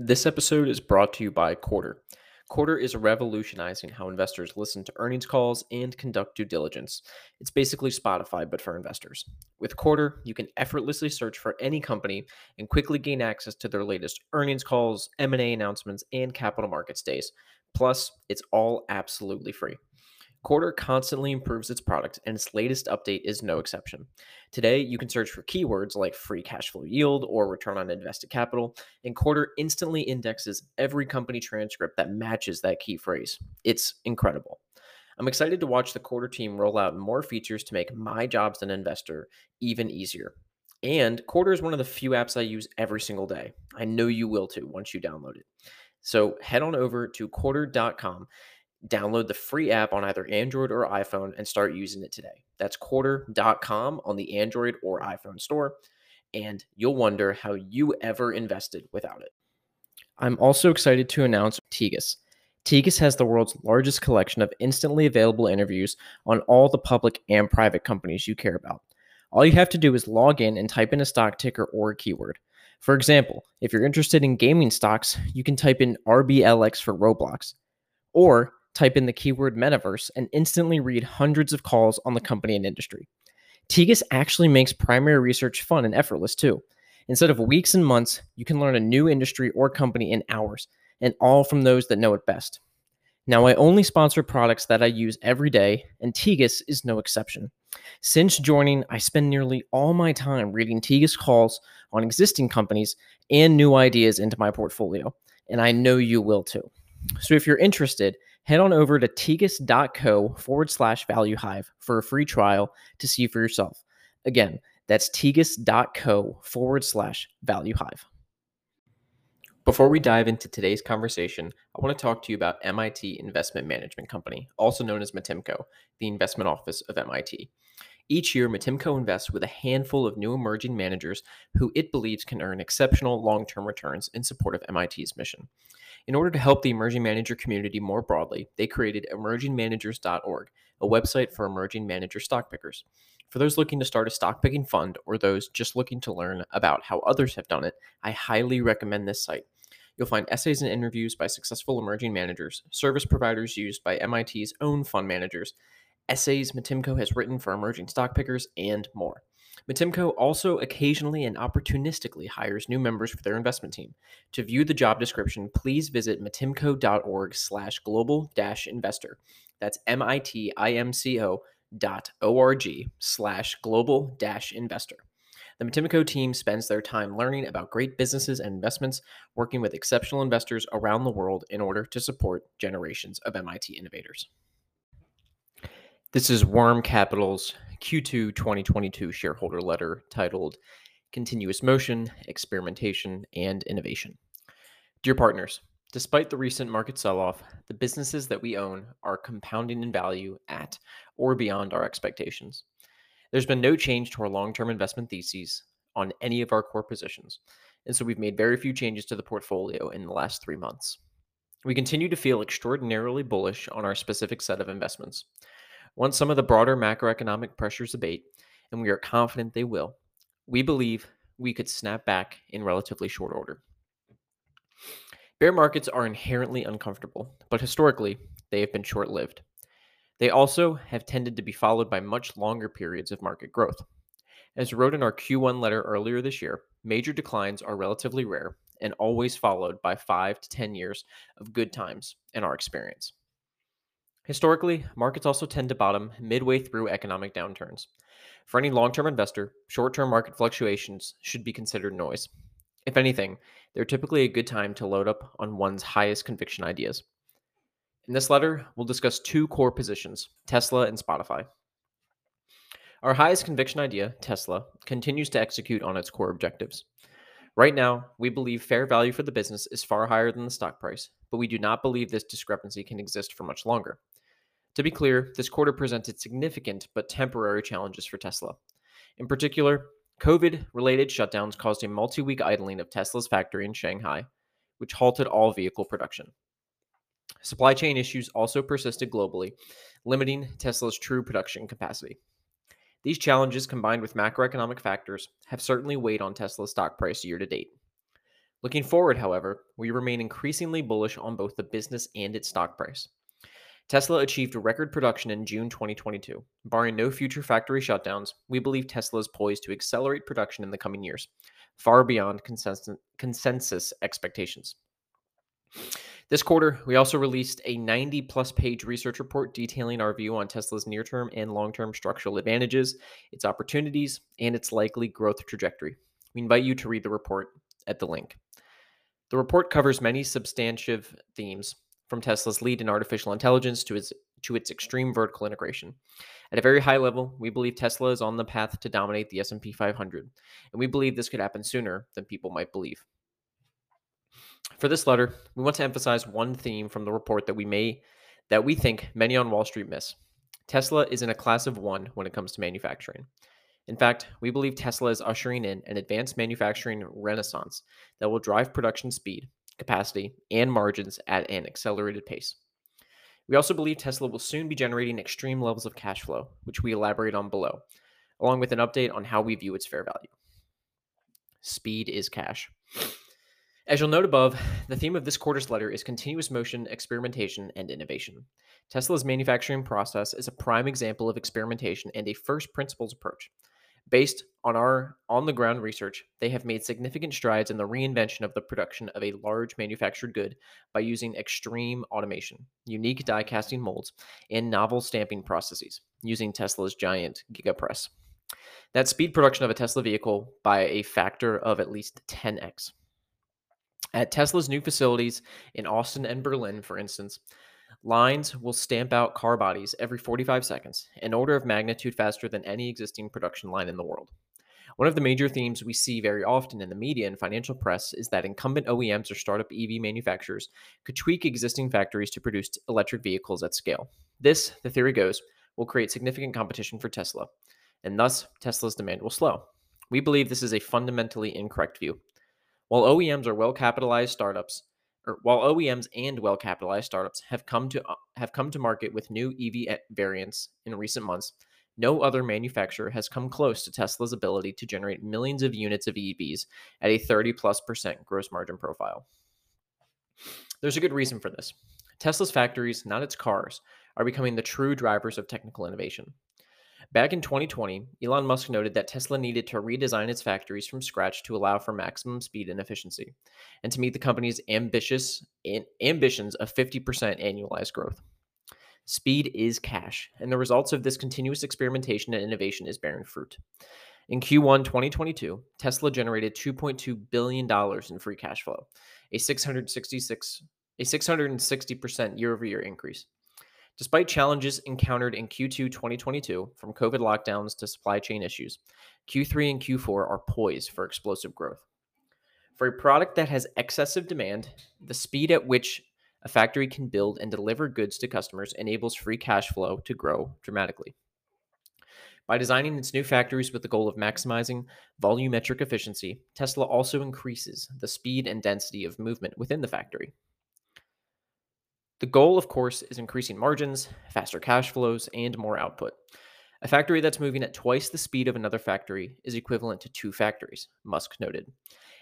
This episode is brought to you by Quartr. Quartr is revolutionizing how investors listen to earnings calls and conduct due diligence. It's basically Spotify, but for investors. With Quartr, you can effortlessly search for any company and quickly gain access to their latest earnings calls, M&A announcements, and capital markets days. Plus, it's all absolutely free. Quartr constantly improves its product, and its latest update is no exception. Today, you can search for keywords like free cash flow yield or return on invested capital, and Quartr instantly indexes every company transcript that matches that key phrase. It's incredible. I'm excited to watch the Quartr team roll out more features to make my job as an investor even easier. And Quartr is one of the few apps I use every single day. I know you will too once you download it. So head on over to quartr.com download the free app on either Android or iPhone and start using it today. That's quartr.com on the Android or iPhone store, and you'll wonder how you ever invested without it. I'm also excited to announce Tegus. Tegus has the world's largest collection of instantly available interviews on all the public and private companies you care about. All you have to do is log in and type in a stock ticker or a keyword. For example, if you're interested in gaming stocks, you can type in RBLX for Roblox. Or type in the keyword metaverse, and instantly read hundreds of calls on the company and industry. Tegus actually makes primary research fun and effortless too. Instead of weeks and months, you can learn a new industry or company in hours, and all from those that know it best. Now, I only sponsor products that I use every day, and Tegus is no exception. Since joining, I spend nearly all my time reading Tegus calls on existing companies and new ideas into my portfolio, and I know you will too. So if you're interested, head on over to tegus.co forward slash value hive for a free trial to see for yourself. Again, that's tegus.co forward slash value hive. Before we dive into today's conversation, I want to talk to you about MIT Investment Management Company, also known as MITIMCo, the investment office of MIT. Each year, MITIMCo invests with a handful of new emerging managers who it believes can earn exceptional long term returns in support of MIT's mission. In order to help the emerging manager community more broadly, they created emergingmanagers.org, a website for emerging manager stock pickers. For those looking to start a stock picking fund or those just looking to learn about how others have done it, I highly recommend this site. You'll find essays and interviews by successful emerging managers, service providers used by MIT's own fund managers, essays MITIMCo has written for emerging stock pickers, and more. MITIMCo also occasionally and opportunistically hires new members for their investment team. To view the job description, please visit matimco.org slash global dash investor. That's M-I-T-I-M-C-O dot O-R-G slash global dash investor. The MITIMCo team spends their time learning about great businesses and investments, working with exceptional investors around the world in order to support generations of MIT innovators. This is Worm Capital's Q2 2022 shareholder letter titled Continuous Motion, Experimentation, and Innovation. Dear partners, despite the recent market sell off, the businesses that we own are compounding in value at or beyond our expectations. There's been no change to our long term investment theses on any of our core positions, and so we've made very few changes to the portfolio in the last three months. We continue to feel extraordinarily bullish on our specific set of investments. Once some of the broader macroeconomic pressures abate, and we are confident they will, we believe we could snap back in relatively short order. Bear markets are inherently uncomfortable, but historically, they have been short lived. They also have tended to be followed by much longer periods of market growth. As wrote in our Q1 letter earlier this year, major declines are relatively rare and always followed by 5 to 10 years of good times in our experience. Historically, markets also tend to bottom midway through economic downturns. For any long term investor, short term market fluctuations should be considered noise. If anything, they're typically a good time to load up on one's highest conviction ideas. In this letter, we'll discuss two core positions Tesla and Spotify. Our highest conviction idea, Tesla, continues to execute on its core objectives. Right now, we believe fair value for the business is far higher than the stock price, but we do not believe this discrepancy can exist for much longer. To be clear, this quarter presented significant but temporary challenges for Tesla. In particular, COVID related shutdowns caused a multi week idling of Tesla's factory in Shanghai, which halted all vehicle production. Supply chain issues also persisted globally, limiting Tesla's true production capacity. These challenges, combined with macroeconomic factors, have certainly weighed on Tesla's stock price year to date. Looking forward, however, we remain increasingly bullish on both the business and its stock price. Tesla achieved record production in June 2022. Barring no future factory shutdowns, we believe Tesla is poised to accelerate production in the coming years, far beyond consensus, consensus expectations. This quarter, we also released a 90 plus page research report detailing our view on Tesla's near term and long term structural advantages, its opportunities, and its likely growth trajectory. We invite you to read the report at the link. The report covers many substantive themes, from Tesla's lead in artificial intelligence to its to its extreme vertical integration. At a very high level, we believe Tesla is on the path to dominate the S&P 500, and we believe this could happen sooner than people might believe. For this letter, we want to emphasize one theme from the report that we may that we think many on Wall Street miss. Tesla is in a class of 1 when it comes to manufacturing. In fact, we believe Tesla is ushering in an advanced manufacturing renaissance that will drive production speed, capacity, and margins at an accelerated pace. We also believe Tesla will soon be generating extreme levels of cash flow, which we elaborate on below, along with an update on how we view its fair value. Speed is cash. As you'll note above, the theme of this quarter's letter is continuous motion, experimentation, and innovation. Tesla's manufacturing process is a prime example of experimentation and a first principles approach. Based on our on the ground research, they have made significant strides in the reinvention of the production of a large manufactured good by using extreme automation, unique die casting molds, and novel stamping processes using Tesla's giant gigapress. That speed production of a Tesla vehicle by a factor of at least 10x. At Tesla's new facilities in Austin and Berlin, for instance, lines will stamp out car bodies every 45 seconds, an order of magnitude faster than any existing production line in the world. One of the major themes we see very often in the media and financial press is that incumbent OEMs or startup EV manufacturers could tweak existing factories to produce electric vehicles at scale. This, the theory goes, will create significant competition for Tesla, and thus Tesla's demand will slow. We believe this is a fundamentally incorrect view. While OEMs are well capitalized startups, or while OEMs and well capitalized startups have come to uh, have come to market with new EV variants in recent months, no other manufacturer has come close to Tesla's ability to generate millions of units of EVs at a 30 plus percent gross margin profile. There's a good reason for this. Tesla's factories, not its cars, are becoming the true drivers of technical innovation. Back in 2020, Elon Musk noted that Tesla needed to redesign its factories from scratch to allow for maximum speed and efficiency, and to meet the company's ambitious ambitions of 50% annualized growth. Speed is cash, and the results of this continuous experimentation and innovation is bearing fruit. In Q1 2022, Tesla generated $2.2 billion in free cash flow, a 666 a 660% year-over-year increase. Despite challenges encountered in Q2 2022, from COVID lockdowns to supply chain issues, Q3 and Q4 are poised for explosive growth. For a product that has excessive demand, the speed at which a factory can build and deliver goods to customers enables free cash flow to grow dramatically. By designing its new factories with the goal of maximizing volumetric efficiency, Tesla also increases the speed and density of movement within the factory. The goal, of course, is increasing margins, faster cash flows, and more output. A factory that's moving at twice the speed of another factory is equivalent to two factories, Musk noted.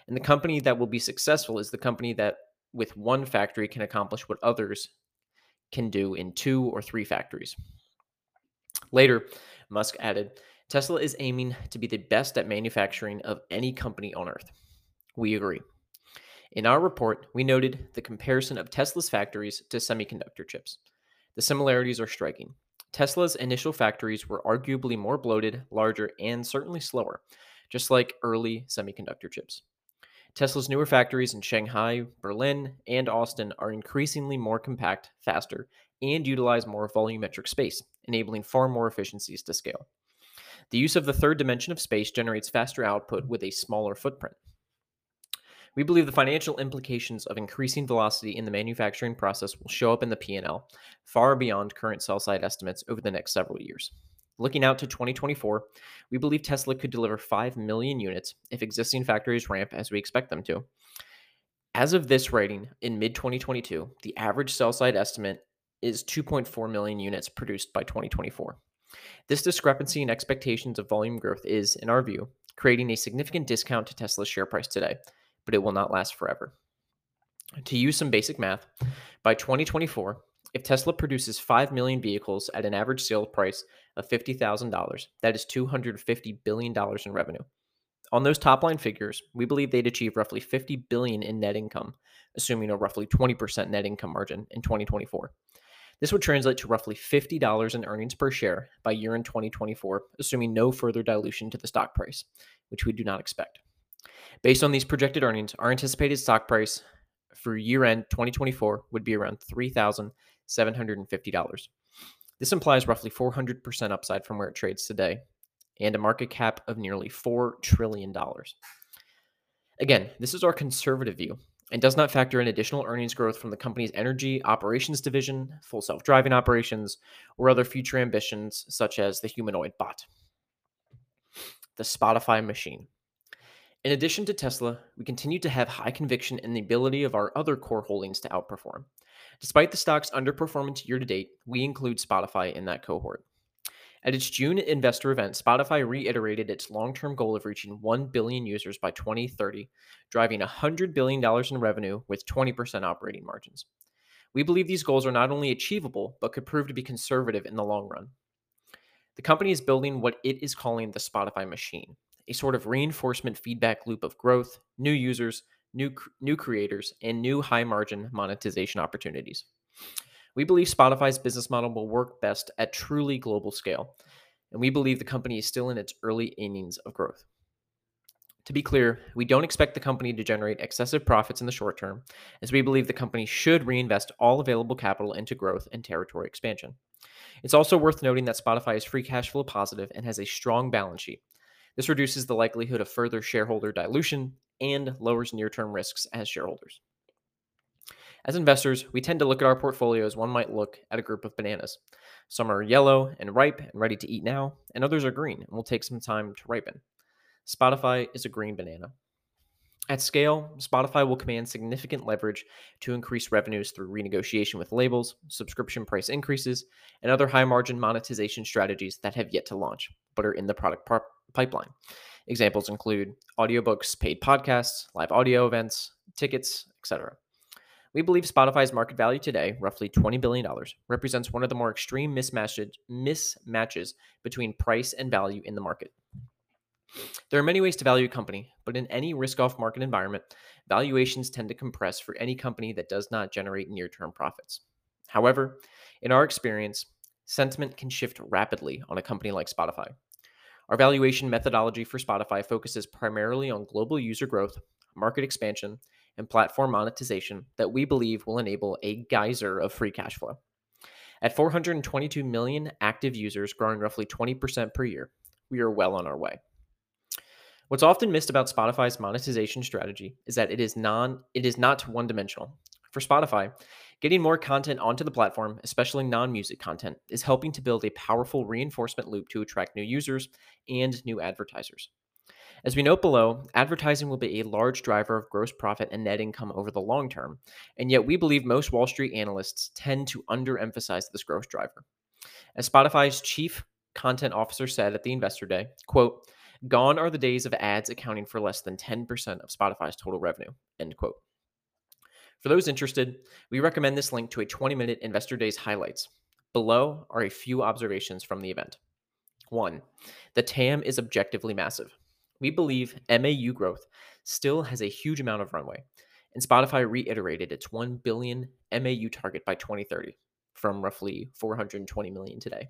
And the company that will be successful is the company that, with one factory, can accomplish what others can do in two or three factories. Later, Musk added Tesla is aiming to be the best at manufacturing of any company on earth. We agree. In our report, we noted the comparison of Tesla's factories to semiconductor chips. The similarities are striking. Tesla's initial factories were arguably more bloated, larger, and certainly slower, just like early semiconductor chips. Tesla's newer factories in Shanghai, Berlin, and Austin are increasingly more compact, faster, and utilize more volumetric space, enabling far more efficiencies to scale. The use of the third dimension of space generates faster output with a smaller footprint. We believe the financial implications of increasing velocity in the manufacturing process will show up in the P&L far beyond current sell side estimates over the next several years. Looking out to 2024, we believe Tesla could deliver 5 million units if existing factories ramp as we expect them to. As of this writing in mid 2022, the average sell side estimate is 2.4 million units produced by 2024. This discrepancy in expectations of volume growth is, in our view, creating a significant discount to Tesla's share price today, but it will not last forever. To use some basic math, by 2024, if Tesla produces 5 million vehicles at an average sale price of $50,000, that is $250 billion in revenue. On those top line figures, we believe they'd achieve roughly 50 billion in net income, assuming a roughly 20% net income margin in 2024. This would translate to roughly $50 in earnings per share by year in 2024, assuming no further dilution to the stock price, which we do not expect. Based on these projected earnings, our anticipated stock price for year end 2024 would be around $3,750. This implies roughly 400% upside from where it trades today and a market cap of nearly $4 trillion. Again, this is our conservative view and does not factor in additional earnings growth from the company's energy operations division, full self driving operations, or other future ambitions such as the humanoid bot. The Spotify machine. In addition to Tesla, we continue to have high conviction in the ability of our other core holdings to outperform. Despite the stock's underperformance year to date, we include Spotify in that cohort. At its June investor event, Spotify reiterated its long term goal of reaching 1 billion users by 2030, driving $100 billion in revenue with 20% operating margins. We believe these goals are not only achievable, but could prove to be conservative in the long run. The company is building what it is calling the Spotify machine, a sort of reinforcement feedback loop of growth, new users, new, new creators, and new high margin monetization opportunities. We believe Spotify's business model will work best at truly global scale, and we believe the company is still in its early innings of growth. To be clear, we don't expect the company to generate excessive profits in the short term, as we believe the company should reinvest all available capital into growth and territory expansion. It's also worth noting that Spotify is free cash flow positive and has a strong balance sheet, this reduces the likelihood of further shareholder dilution and lowers near term risks as shareholders. As investors, we tend to look at our portfolio as one might look at a group of bananas. Some are yellow and ripe and ready to eat now, and others are green and will take some time to ripen. Spotify is a green banana. At scale, Spotify will command significant leverage to increase revenues through renegotiation with labels, subscription price increases, and other high margin monetization strategies that have yet to launch but are in the product par- pipeline. Examples include audiobooks, paid podcasts, live audio events, tickets, etc. We believe Spotify's market value today, roughly $20 billion, represents one of the more extreme mismatches, between price and value in the market. There are many ways to value a company, but in any risk off market environment, valuations tend to compress for any company that does not generate near term profits. However, in our experience, sentiment can shift rapidly on a company like Spotify. Our valuation methodology for Spotify focuses primarily on global user growth, market expansion, and platform monetization that we believe will enable a geyser of free cash flow. At 422 million active users growing roughly 20% per year, we are well on our way. What's often missed about Spotify's monetization strategy is that it is non it is not one-dimensional. For Spotify, getting more content onto the platform, especially non-music content, is helping to build a powerful reinforcement loop to attract new users and new advertisers. As we note below, advertising will be a large driver of gross profit and net income over the long term, and yet we believe most Wall Street analysts tend to underemphasize this growth driver. As Spotify's chief content officer said at the investor day, quote, Gone are the days of ads accounting for less than 10% of Spotify's total revenue. End quote. For those interested, we recommend this link to a 20 minute Investor Days highlights. Below are a few observations from the event. One, the TAM is objectively massive. We believe MAU growth still has a huge amount of runway, and Spotify reiterated its 1 billion MAU target by 2030 from roughly 420 million today.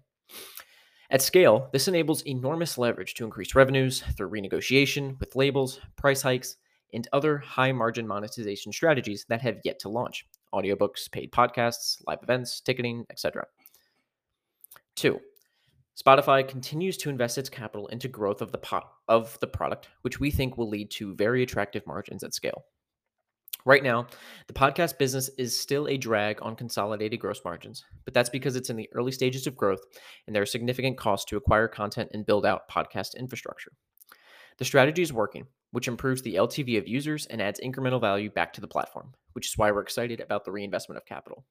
At scale, this enables enormous leverage to increase revenues through renegotiation with labels, price hikes, and other high margin monetization strategies that have yet to launch audiobooks, paid podcasts, live events, ticketing, etc. Two, Spotify continues to invest its capital into growth of the, po- of the product, which we think will lead to very attractive margins at scale. Right now, the podcast business is still a drag on consolidated gross margins, but that's because it's in the early stages of growth and there are significant costs to acquire content and build out podcast infrastructure. The strategy is working, which improves the LTV of users and adds incremental value back to the platform, which is why we're excited about the reinvestment of capital.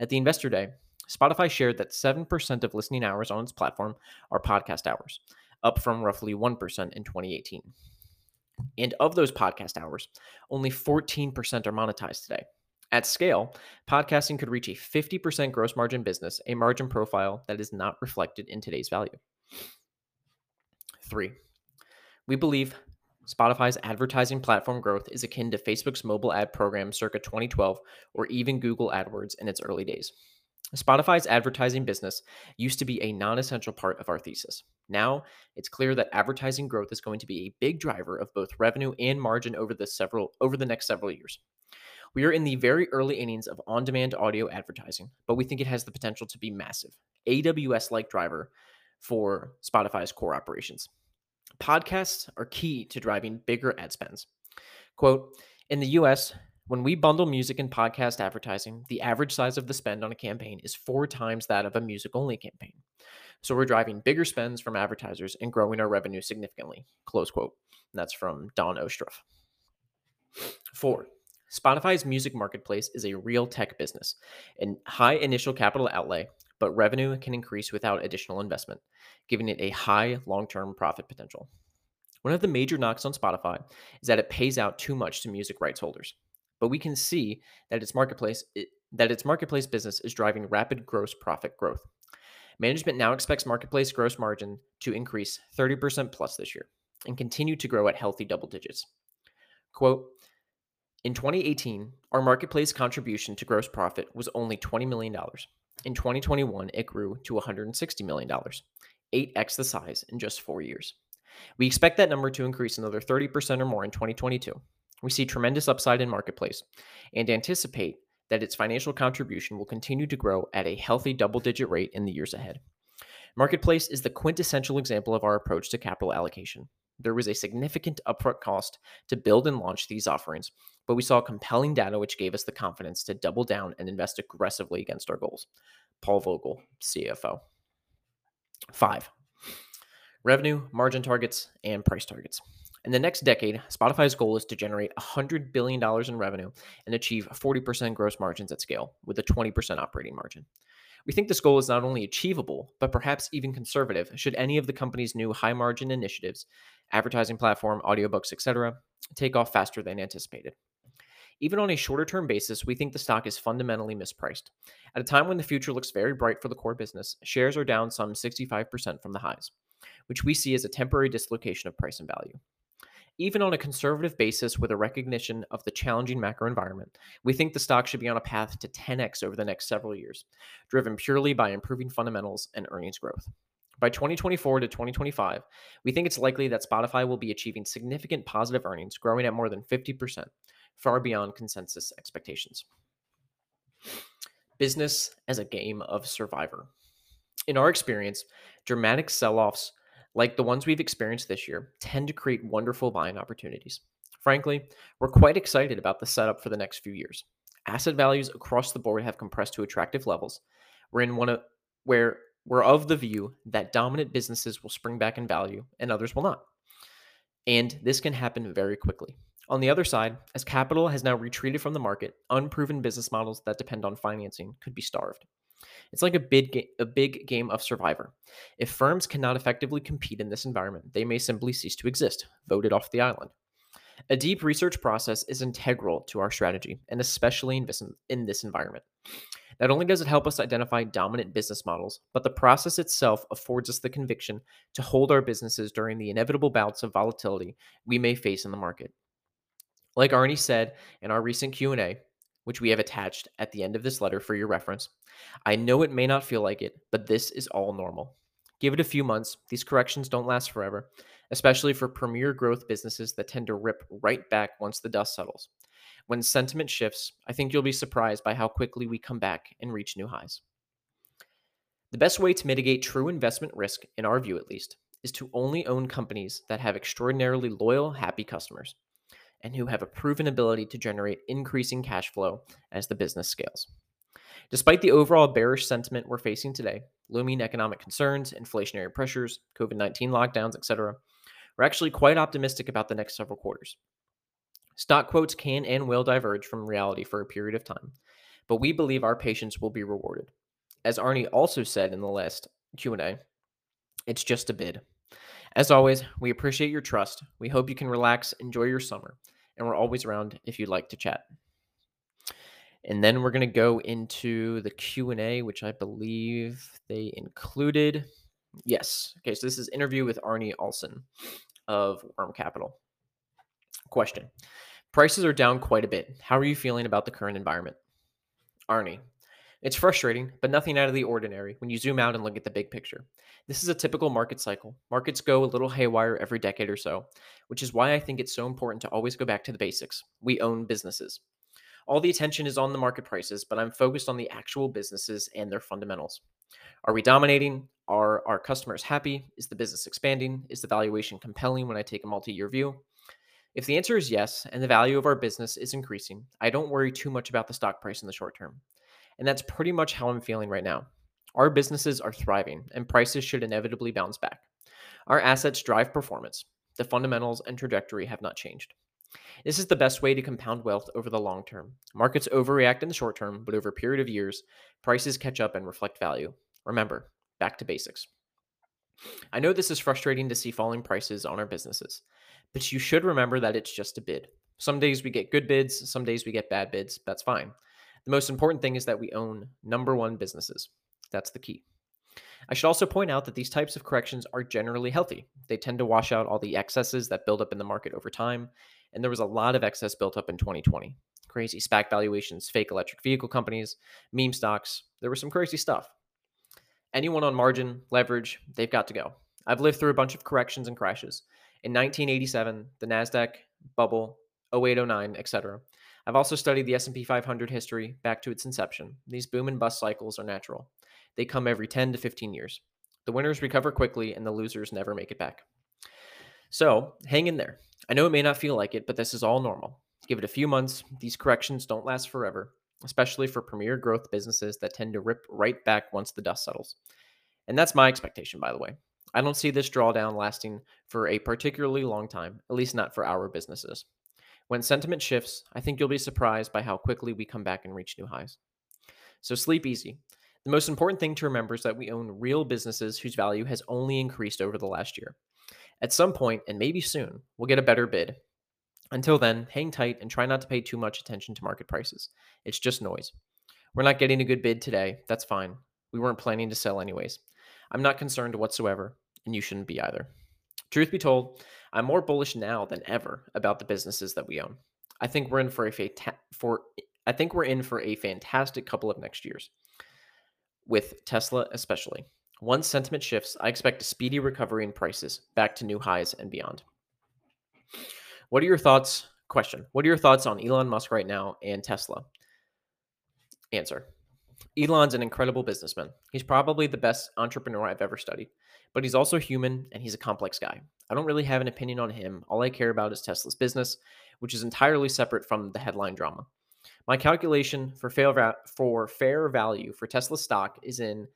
At the Investor Day, Spotify shared that 7% of listening hours on its platform are podcast hours, up from roughly 1% in 2018. And of those podcast hours, only 14% are monetized today. At scale, podcasting could reach a 50% gross margin business, a margin profile that is not reflected in today's value. Three, we believe Spotify's advertising platform growth is akin to Facebook's mobile ad program circa 2012 or even Google AdWords in its early days. Spotify's advertising business used to be a non essential part of our thesis. Now, it's clear that advertising growth is going to be a big driver of both revenue and margin over the several over the next several years. We are in the very early innings of on-demand audio advertising, but we think it has the potential to be massive. AWS-like driver for Spotify's core operations. Podcasts are key to driving bigger ad spends. Quote, in the US, when we bundle music and podcast advertising, the average size of the spend on a campaign is four times that of a music only campaign. So we're driving bigger spends from advertisers and growing our revenue significantly. Close quote. And that's from Dawn Ostroff. Four, Spotify's music marketplace is a real tech business and high initial capital outlay, but revenue can increase without additional investment, giving it a high long term profit potential. One of the major knocks on Spotify is that it pays out too much to music rights holders but we can see that its marketplace it, that its marketplace business is driving rapid gross profit growth. Management now expects marketplace gross margin to increase 30% plus this year and continue to grow at healthy double digits. Quote, in 2018, our marketplace contribution to gross profit was only $20 million. In 2021, it grew to $160 million, 8x the size in just four years. We expect that number to increase another 30% or more in 2022 we see tremendous upside in Marketplace and anticipate that its financial contribution will continue to grow at a healthy double digit rate in the years ahead. Marketplace is the quintessential example of our approach to capital allocation. There was a significant upfront cost to build and launch these offerings, but we saw compelling data which gave us the confidence to double down and invest aggressively against our goals. Paul Vogel, CFO. Five, revenue, margin targets, and price targets. In the next decade, Spotify's goal is to generate $100 billion in revenue and achieve 40% gross margins at scale with a 20% operating margin. We think this goal is not only achievable, but perhaps even conservative should any of the company's new high margin initiatives, advertising platform, audiobooks, etc., take off faster than anticipated. Even on a shorter term basis, we think the stock is fundamentally mispriced. At a time when the future looks very bright for the core business, shares are down some 65% from the highs, which we see as a temporary dislocation of price and value. Even on a conservative basis with a recognition of the challenging macro environment, we think the stock should be on a path to 10x over the next several years, driven purely by improving fundamentals and earnings growth. By 2024 to 2025, we think it's likely that Spotify will be achieving significant positive earnings, growing at more than 50%, far beyond consensus expectations. Business as a game of survivor. In our experience, dramatic sell offs like the ones we've experienced this year, tend to create wonderful buying opportunities. Frankly, we're quite excited about the setup for the next few years. Asset values across the board have compressed to attractive levels. We're in one of where we're of the view that dominant businesses will spring back in value and others will not. And this can happen very quickly. On the other side, as capital has now retreated from the market, unproven business models that depend on financing could be starved. It's like a big, ga- a big game of survivor. If firms cannot effectively compete in this environment, they may simply cease to exist, voted off the island. A deep research process is integral to our strategy, and especially in this, in this environment. Not only does it help us identify dominant business models, but the process itself affords us the conviction to hold our businesses during the inevitable bouts of volatility we may face in the market. Like Arne said in our recent Q&A, which we have attached at the end of this letter for your reference, I know it may not feel like it, but this is all normal. Give it a few months. These corrections don't last forever, especially for premier growth businesses that tend to rip right back once the dust settles. When sentiment shifts, I think you'll be surprised by how quickly we come back and reach new highs. The best way to mitigate true investment risk, in our view at least, is to only own companies that have extraordinarily loyal, happy customers and who have a proven ability to generate increasing cash flow as the business scales. Despite the overall bearish sentiment we're facing today, looming economic concerns, inflationary pressures, COVID 19 lockdowns, etc., we're actually quite optimistic about the next several quarters. Stock quotes can and will diverge from reality for a period of time, but we believe our patience will be rewarded. As Arne also said in the last Q&A, it's just a bid. As always, we appreciate your trust. We hope you can relax, enjoy your summer, and we're always around if you'd like to chat. And then we're going to go into the Q&A, which I believe they included. Yes. Okay, so this is interview with Arne Alsin of Worm Capital. Question. Prices are down quite a bit. How are you feeling about the current environment? Arne. It's frustrating, but nothing out of the ordinary when you zoom out and look at the big picture. This is a typical market cycle. Markets go a little haywire every decade or so, which is why I think it's so important to always go back to the basics. We own businesses. All the attention is on the market prices, but I'm focused on the actual businesses and their fundamentals. Are we dominating? Are our customers happy? Is the business expanding? Is the valuation compelling when I take a multi year view? If the answer is yes, and the value of our business is increasing, I don't worry too much about the stock price in the short term. And that's pretty much how I'm feeling right now. Our businesses are thriving, and prices should inevitably bounce back. Our assets drive performance. The fundamentals and trajectory have not changed. This is the best way to compound wealth over the long term. Markets overreact in the short term, but over a period of years, prices catch up and reflect value. Remember, back to basics. I know this is frustrating to see falling prices on our businesses, but you should remember that it's just a bid. Some days we get good bids, some days we get bad bids. That's fine. The most important thing is that we own number one businesses. That's the key. I should also point out that these types of corrections are generally healthy. They tend to wash out all the excesses that build up in the market over time, and there was a lot of excess built up in 2020. Crazy SPAC valuations, fake electric vehicle companies, meme stocks. There was some crazy stuff. Anyone on margin, leverage, they've got to go. I've lived through a bunch of corrections and crashes. In 1987, the Nasdaq bubble, 0809, etc. I've also studied the S&P 500 history back to its inception. These boom and bust cycles are natural. They come every 10 to 15 years. The winners recover quickly and the losers never make it back. So, hang in there. I know it may not feel like it, but this is all normal. Give it a few months. These corrections don't last forever, especially for premier growth businesses that tend to rip right back once the dust settles. And that's my expectation, by the way. I don't see this drawdown lasting for a particularly long time, at least not for our businesses. When sentiment shifts, I think you'll be surprised by how quickly we come back and reach new highs. So sleep easy. The most important thing to remember is that we own real businesses whose value has only increased over the last year. At some point, and maybe soon, we'll get a better bid. Until then, hang tight and try not to pay too much attention to market prices. It's just noise. We're not getting a good bid today. That's fine. We weren't planning to sell anyways. I'm not concerned whatsoever, and you shouldn't be either. Truth be told, I'm more bullish now than ever about the businesses that we own. I think we're in for a for I think we're in for a fantastic couple of next years. With Tesla especially. Once sentiment shifts, I expect a speedy recovery in prices back to new highs and beyond. What are your thoughts? Question. What are your thoughts on Elon Musk right now and Tesla? Answer. Elon's an incredible businessman. He's probably the best entrepreneur I've ever studied, but he's also human and he's a complex guy. I don't really have an opinion on him. All I care about is Tesla's business, which is entirely separate from the headline drama. My calculation for fair, for fair value for Tesla stock is in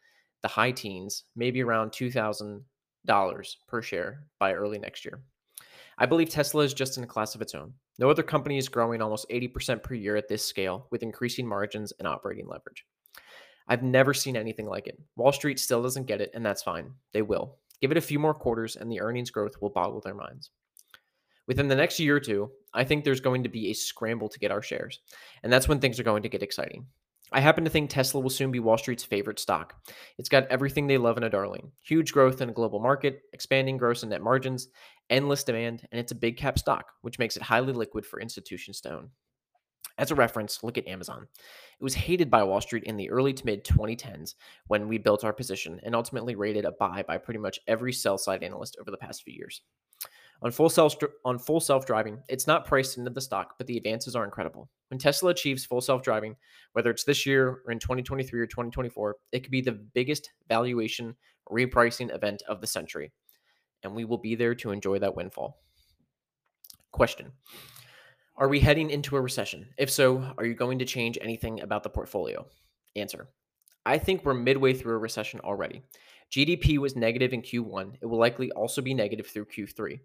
the high teens, maybe around $2,000 per share by early next year. I believe Tesla is just in a class of its own. No other company is growing almost 80% per year at this scale with increasing margins and operating leverage. I've never seen anything like it. Wall Street still doesn't get it, and that's fine. They will. Give it a few more quarters, and the earnings growth will boggle their minds. Within the next year or two, I think there's going to be a scramble to get our shares, and that's when things are going to get exciting. I happen to think Tesla will soon be Wall Street's favorite stock. It's got everything they love in a darling huge growth in a global market, expanding gross and net margins, endless demand, and it's a big cap stock, which makes it highly liquid for institutions to own. As a reference, look at Amazon. It was hated by Wall Street in the early to mid 2010s when we built our position and ultimately rated a buy by pretty much every sell side analyst over the past few years. On full self on full self-driving, it's not priced into the stock, but the advances are incredible. When Tesla achieves full self-driving, whether it's this year or in 2023 or 2024, it could be the biggest valuation repricing event of the century, and we will be there to enjoy that windfall. Question: are we heading into a recession? If so, are you going to change anything about the portfolio? Answer I think we're midway through a recession already. GDP was negative in Q1. It will likely also be negative through Q3.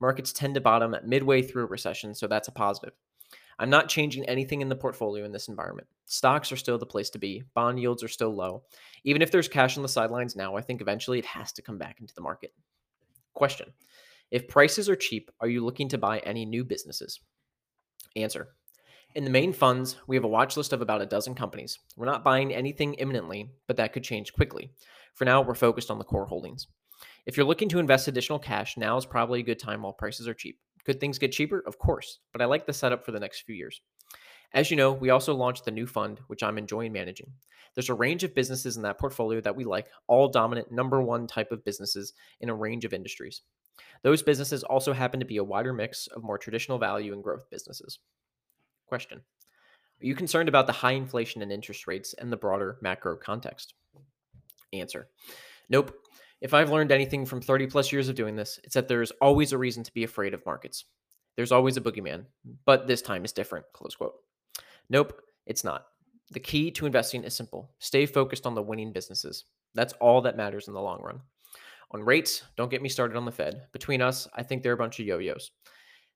Markets tend to bottom at midway through a recession, so that's a positive. I'm not changing anything in the portfolio in this environment. Stocks are still the place to be. Bond yields are still low. Even if there's cash on the sidelines now, I think eventually it has to come back into the market. Question Question If prices are cheap, are you looking to buy any new businesses? Answer In the main funds, we have a watch list of about a dozen companies. We're not buying anything imminently, but that could change quickly. For now, we're focused on the core holdings. If you're looking to invest additional cash, now is probably a good time while prices are cheap. Could things get cheaper? Of course, but I like the setup for the next few years. As you know, we also launched the new fund, which I'm enjoying managing. There's a range of businesses in that portfolio that we like, all dominant number one type of businesses in a range of industries. Those businesses also happen to be a wider mix of more traditional value and growth businesses. Question Are you concerned about the high inflation and interest rates and the broader macro context? Answer Nope. If I've learned anything from 30 plus years of doing this, it's that there's always a reason to be afraid of markets. There's always a boogeyman, but this time is different. Close quote. Nope, it's not. The key to investing is simple stay focused on the winning businesses. That's all that matters in the long run. On rates, don't get me started on the Fed. Between us, I think they're a bunch of yo-yos.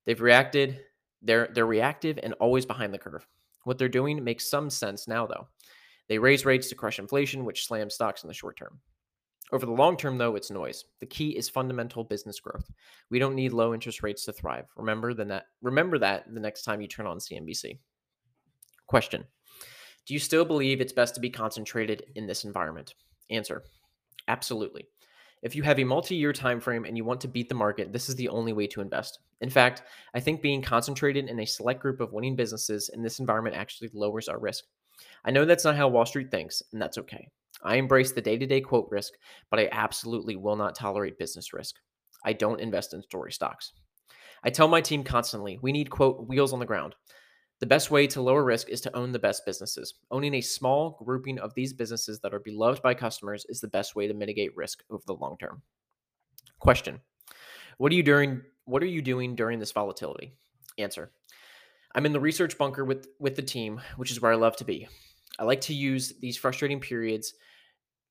They've reacted, they're they're reactive and always behind the curve. What they're doing makes some sense now though. They raise rates to crush inflation, which slams stocks in the short term. Over the long term, though, it's noise. The key is fundamental business growth. We don't need low interest rates to thrive. Remember that. Remember that the next time you turn on CNBC. Question: Do you still believe it's best to be concentrated in this environment? Answer: Absolutely. If you have a multi-year time frame and you want to beat the market, this is the only way to invest. In fact, I think being concentrated in a select group of winning businesses in this environment actually lowers our risk. I know that's not how Wall Street thinks, and that's okay. I embrace the day to day quote risk, but I absolutely will not tolerate business risk. I don't invest in story stocks. I tell my team constantly we need, quote, wheels on the ground. The best way to lower risk is to own the best businesses. Owning a small grouping of these businesses that are beloved by customers is the best way to mitigate risk over the long term. Question What are you doing? What are you doing during this volatility? Answer I'm in the research bunker with, with the team, which is where I love to be. I like to use these frustrating periods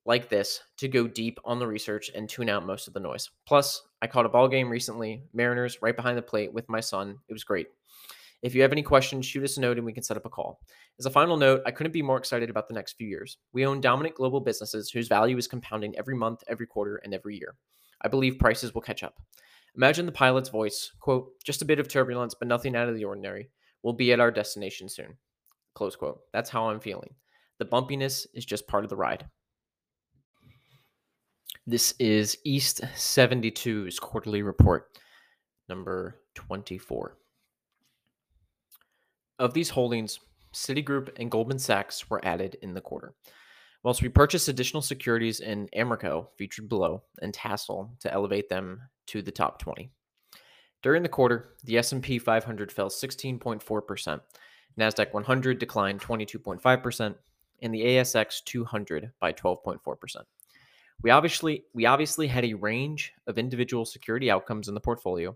like this to go deep on the research and tune out most of the noise. Plus, I caught a ball game recently, Mariners right behind the plate with my son. It was great. If you have any questions, shoot us a note and we can set up a call. As a final note, I couldn't be more excited about the next few years. We own dominant global businesses whose value is compounding every month, every quarter, and every year. I believe prices will catch up. Imagine the pilot's voice, quote, just a bit of turbulence, but nothing out of the ordinary. We'll be at our destination soon. Close quote. That's how I'm feeling. The bumpiness is just part of the ride. This is East 72's quarterly report, number 24. Of these holdings, Citigroup and Goldman Sachs were added in the quarter. Whilst we purchased additional securities in Amerco, featured below, and Tassal to elevate them to the top 20. During the quarter, the S&P 500 fell 16.4%, Nasdaq 100 declined 22.5%, and the ASX 200 by 12.4%. We obviously we obviously had a range of individual security outcomes in the portfolio,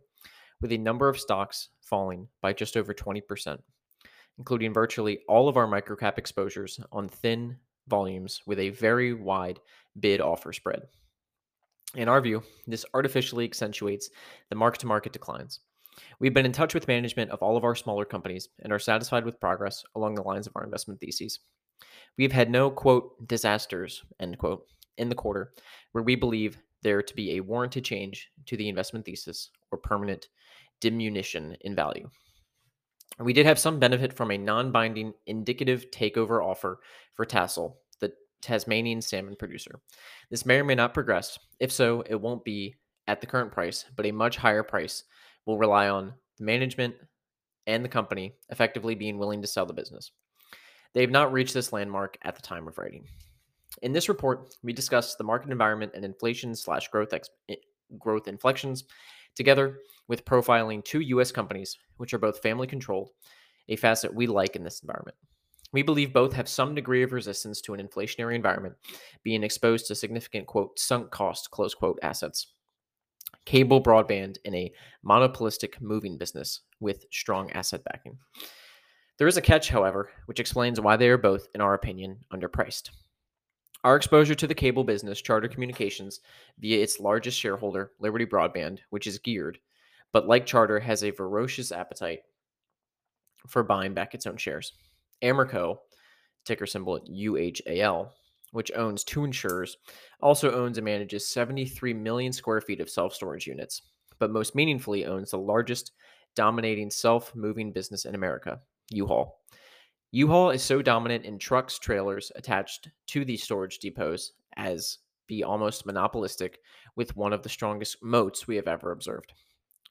with a number of stocks falling by just over 20%, including virtually all of our microcap exposures on thin volumes with a very wide bid offer spread. In our view, this artificially accentuates the mark to market declines. We've been in touch with management of all of our smaller companies and are satisfied with progress along the lines of our investment theses. We have had no, quote, disasters, end quote, in the quarter where we believe there to be a warranted change to the investment thesis or permanent diminution in value. We did have some benefit from a non binding indicative takeover offer for Tassal, the Tasmanian salmon producer. This may or may not progress. If so, it won't be at the current price, but a much higher price will rely on the management and the company effectively being willing to sell the business. They have not reached this landmark at the time of writing. In this report, we discuss the market environment and inflation slash growth ex- eh, growth inflections, together with profiling two U.S. companies, which are both family controlled, a facet we like in this environment. We believe both have some degree of resistance to an inflationary environment, being exposed to significant quote sunk cost close quote assets cable broadband in a monopolistic moving business with strong asset backing. There is a catch, however, which explains why they are both, in our opinion, underpriced. Our exposure to the cable business, Charter Communications, via its largest shareholder, Liberty Broadband, which is geared, but like Charter, has a ferocious appetite for buying back its own shares. Amerco, ticker symbol UHAL, which owns two insurers, also owns and manages 73 million square feet of self storage units, but most meaningfully owns the largest dominating self moving business in America, U Haul. U Haul is so dominant in trucks, trailers attached to these storage depots as be almost monopolistic with one of the strongest moats we have ever observed,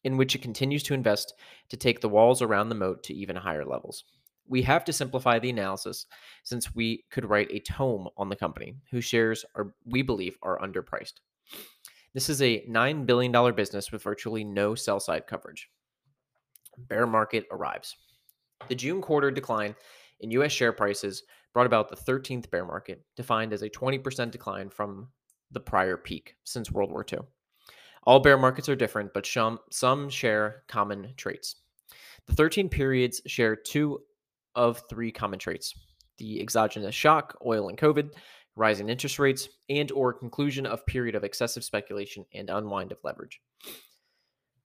in which it continues to invest to take the walls around the moat to even higher levels. We have to simplify the analysis since we could write a tome on the company whose shares are we believe are underpriced. This is a $9 billion business with virtually no sell side coverage. Bear market arrives. The June quarter decline in US share prices brought about the 13th bear market, defined as a 20% decline from the prior peak since World War II. All bear markets are different, but some, some share common traits. The 13 periods share two of three common traits the exogenous shock, oil and COVID, rising interest rates, and or conclusion of period of excessive speculation and unwind of leverage.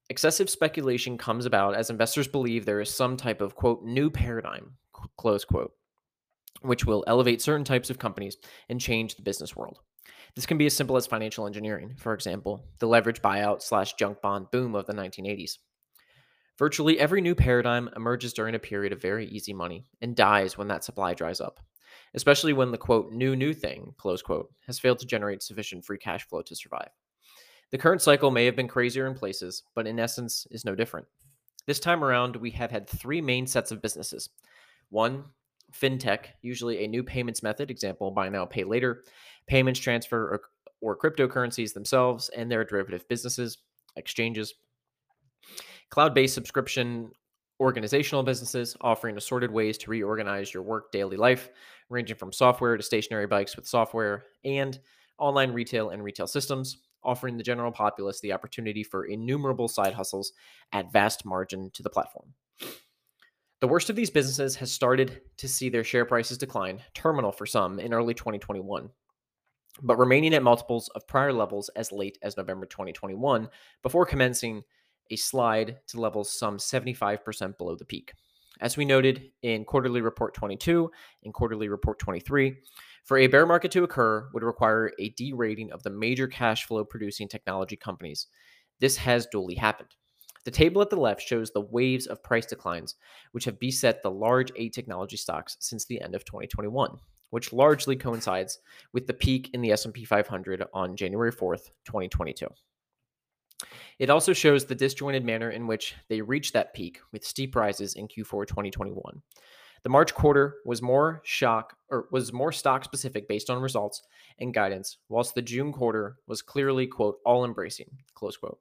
Excessive speculation comes about as investors believe there is some type of quote new paradigm, close quote, which will elevate certain types of companies and change the business world. This can be as simple as financial engineering, for example, the leverage buyout slash junk bond boom of the 1980s. Virtually every new paradigm emerges during a period of very easy money and dies when that supply dries up, especially when the quote new new thing, close quote, has failed to generate sufficient free cash flow to survive. The current cycle may have been crazier in places, but in essence is no different. This time around, we have had three main sets of businesses. One, fintech, usually a new payments method, example, buy now, pay later, payments transfer, or, or cryptocurrencies themselves and their derivative businesses, exchanges cloud based subscription organizational businesses offering assorted ways to reorganize your work daily life, ranging from software to stationary bikes with software, and online retail and retail systems, offering the general populace the opportunity for innumerable side hustles at vast margin to the platform. The worst of these businesses has started to see their share prices decline, terminal for some, in early 2021, but remaining at multiples of prior levels as late as November 2021 before commencing a slide to levels some 75% below the peak. As we noted in quarterly report 22 and quarterly report 23, for a bear market to occur would require a derating of the major cash flow producing technology companies. This has duly happened. The table at the left shows the waves of price declines which have beset the large eight technology stocks since the end of 2021, which largely coincides with the peak in the S&P 500 on January 4th, 2022. It also shows the disjointed manner in which they reached that peak with steep rises in Q4 2021. The March quarter was more shock or was more stock specific based on results and guidance, whilst the June quarter was clearly quote all embracing close quote.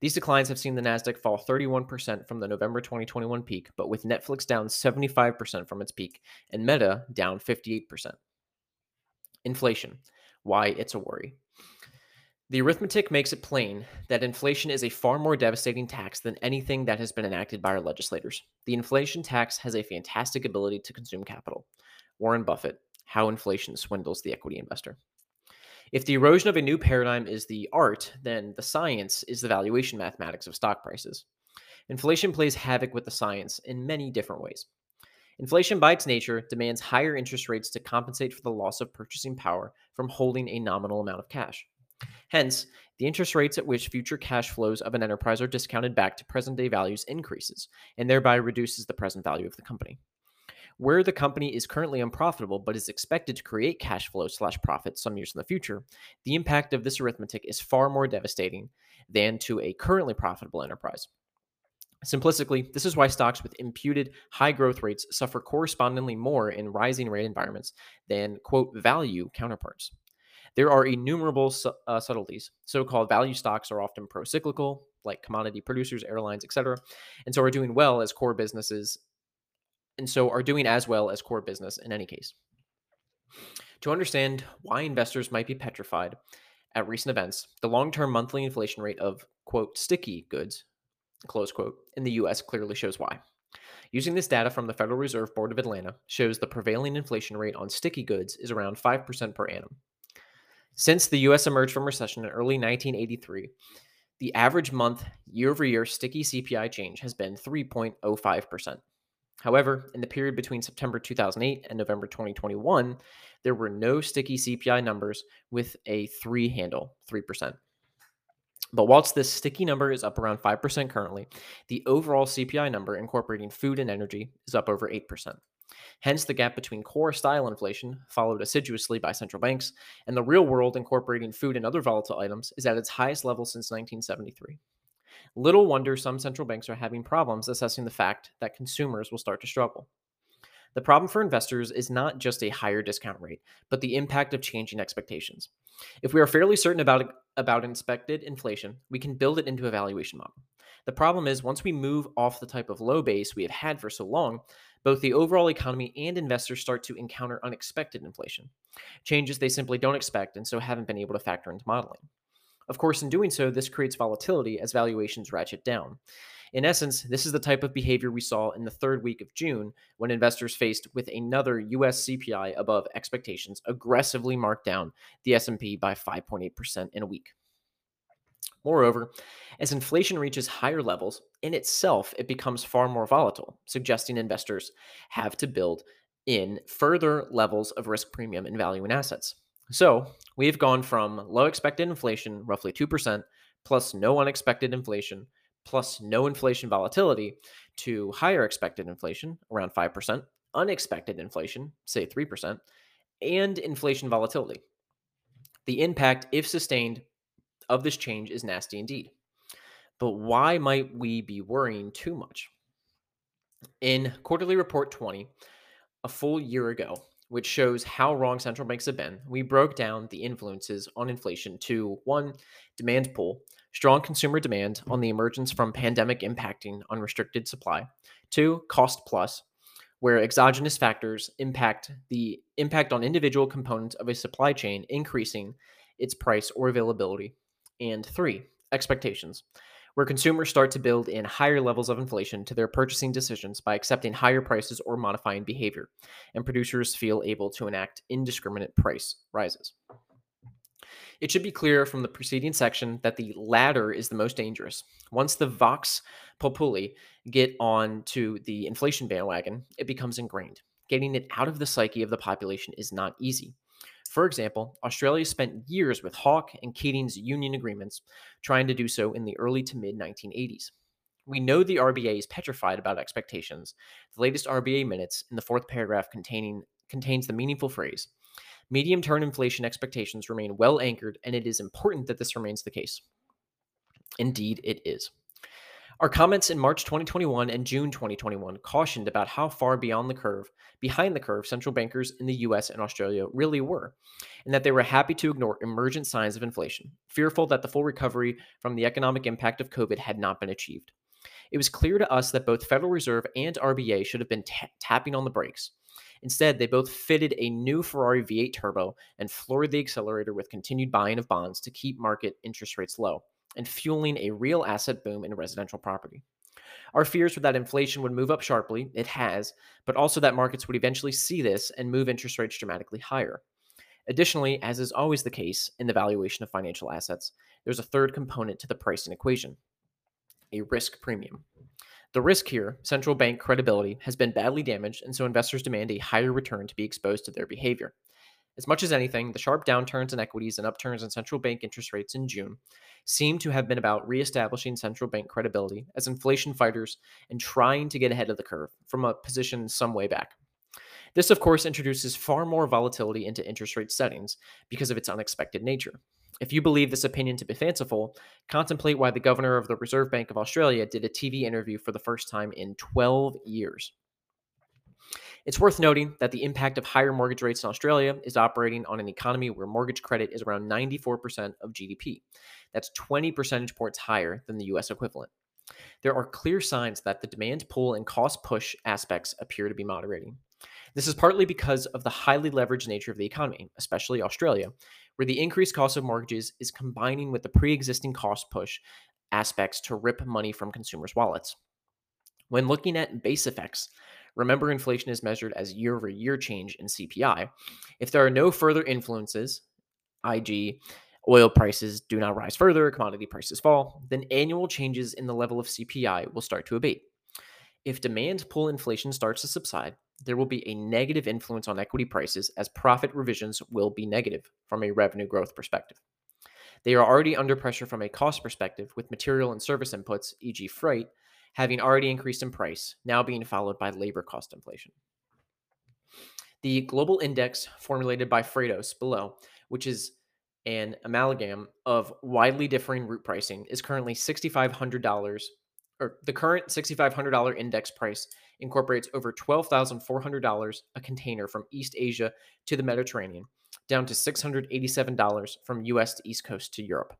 These declines have seen the Nasdaq fall 31% from the November 2021 peak, but with Netflix down 75% from its peak and Meta down 58%. Inflation. Why it's a worry. The arithmetic makes it plain that inflation is a far more devastating tax than anything that has been enacted by our legislators. The inflation tax has a fantastic ability to consume capital. Warren Buffett, How Inflation Swindles the Equity Investor. If the erosion of a new paradigm is the art, then the science is the valuation mathematics of stock prices. Inflation plays havoc with the science in many different ways. Inflation, by its nature, demands higher interest rates to compensate for the loss of purchasing power from holding a nominal amount of cash. Hence, the interest rates at which future cash flows of an enterprise are discounted back to present day values increases, and thereby reduces the present value of the company. Where the company is currently unprofitable but is expected to create cash flow slash profit some years in the future, the impact of this arithmetic is far more devastating than to a currently profitable enterprise. Simplistically, this is why stocks with imputed high growth rates suffer correspondingly more in rising rate environments than, quote, value counterparts. There are innumerable su- uh, subtleties. So called value stocks are often pro cyclical, like commodity producers, airlines, etc., and so are doing well as core businesses, and so are doing as well as core business in any case. To understand why investors might be petrified at recent events, the long term monthly inflation rate of, quote, sticky goods, close quote, in the US clearly shows why. Using this data from the Federal Reserve Board of Atlanta shows the prevailing inflation rate on sticky goods is around 5% per annum. Since the US emerged from recession in early 1983, the average month year over year sticky CPI change has been 3.05%. However, in the period between September 2008 and November 2021, there were no sticky CPI numbers with a three handle, 3%. But whilst this sticky number is up around 5% currently, the overall CPI number incorporating food and energy is up over 8%. Hence, the gap between core style inflation, followed assiduously by central banks, and the real world incorporating food and other volatile items is at its highest level since 1973. Little wonder some central banks are having problems assessing the fact that consumers will start to struggle. The problem for investors is not just a higher discount rate, but the impact of changing expectations. If we are fairly certain about, about expected inflation, we can build it into a valuation model. The problem is, once we move off the type of low base we have had for so long, both the overall economy and investors start to encounter unexpected inflation, changes they simply don't expect and so haven't been able to factor into modeling. Of course, in doing so, this creates volatility as valuations ratchet down. In essence, this is the type of behavior we saw in the third week of June when investors faced with another US CPI above expectations aggressively marked down the S&P by 5.8% in a week. Moreover, as inflation reaches higher levels, in itself it becomes far more volatile, suggesting investors have to build in further levels of risk premium in value in assets. So, we've gone from low expected inflation, roughly 2%, plus no unexpected inflation, plus no inflation volatility to higher expected inflation, around 5%, unexpected inflation, say 3%, and inflation volatility. The impact, if sustained, of this change is nasty indeed. But why might we be worrying too much? In Quarterly Report 20, a full year ago, which shows how wrong central banks have been, we broke down the influences on inflation to one, demand pull, strong consumer demand on the emergence from pandemic impacting unrestricted supply. Two, cost plus, where exogenous factors impact the impact on individual components of a supply chain, increasing its price or availability. And three, expectations, where consumers start to build in higher levels of inflation to their purchasing decisions by accepting higher prices or modifying behavior, and producers feel able to enact indiscriminate price rises. It should be clear from the preceding section that the latter is the most dangerous. Once the Vox Populi get on to the inflation bandwagon, it becomes ingrained. Getting it out of the psyche of the population is not easy. For example, Australia spent years with Hawke and Keating's union agreements, trying to do so in the early to mid 1980s. We know the RBA is petrified about expectations. The latest RBA minutes in the fourth paragraph containing contains the meaningful phrase Medium term inflation expectations remain well anchored, and it is important that this remains the case. Indeed, it is. Our comments in March 2021 and June 2021 cautioned about how far beyond the curve, behind the curve, central bankers in the US and Australia really were, and that they were happy to ignore emergent signs of inflation, fearful that the full recovery from the economic impact of COVID had not been achieved. It was clear to us that both Federal Reserve and RBA should have been tapping on the brakes, Instead, they both fitted a new Ferrari V8 turbo and floored the accelerator with continued buying of bonds to keep market interest rates low and fueling a real asset boom in residential property. Our fears were that inflation would move up sharply, it has, but also that markets would eventually see this and move interest rates dramatically higher. Additionally, as is always the case in the valuation of financial assets, there's a third component to the pricing equation a risk premium. The risk here, central bank credibility, has been badly damaged, and so investors demand a higher return to be exposed to their behavior. As much as anything, the sharp downturns in equities and upturns in central bank interest rates in June seem to have been about reestablishing central bank credibility as inflation fighters and trying to get ahead of the curve from a position some way back. This, of course, introduces far more volatility into interest rate settings because of its unexpected nature. If you believe this opinion to be fanciful, contemplate why the governor of the Reserve Bank of Australia did a TV interview for the first time in 12 years. It's worth noting that the impact of higher mortgage rates in Australia is operating on an economy where mortgage credit is around 94% of GDP. That's 20 percentage points higher than the US equivalent. There are clear signs that the demand pull and cost push aspects appear to be moderating. This is partly because of the highly leveraged nature of the economy, especially Australia, where the increased cost of mortgages is combining with the pre existing cost push aspects to rip money from consumers' wallets. When looking at base effects, remember inflation is measured as year over year change in CPI. If there are no further influences, i.g., oil prices do not rise further, commodity prices fall, then annual changes in the level of CPI will start to abate. If demand pull inflation starts to subside, there will be a negative influence on equity prices as profit revisions will be negative from a revenue growth perspective. They are already under pressure from a cost perspective, with material and service inputs, e.g., freight, having already increased in price, now being followed by labor cost inflation. The global index formulated by Freightos below, which is an amalgam of widely differing route pricing, is currently $6,500, or the current $6,500 index price incorporates over $12,400 a container from East Asia to the Mediterranean, down to $687 from US to East Coast to Europe.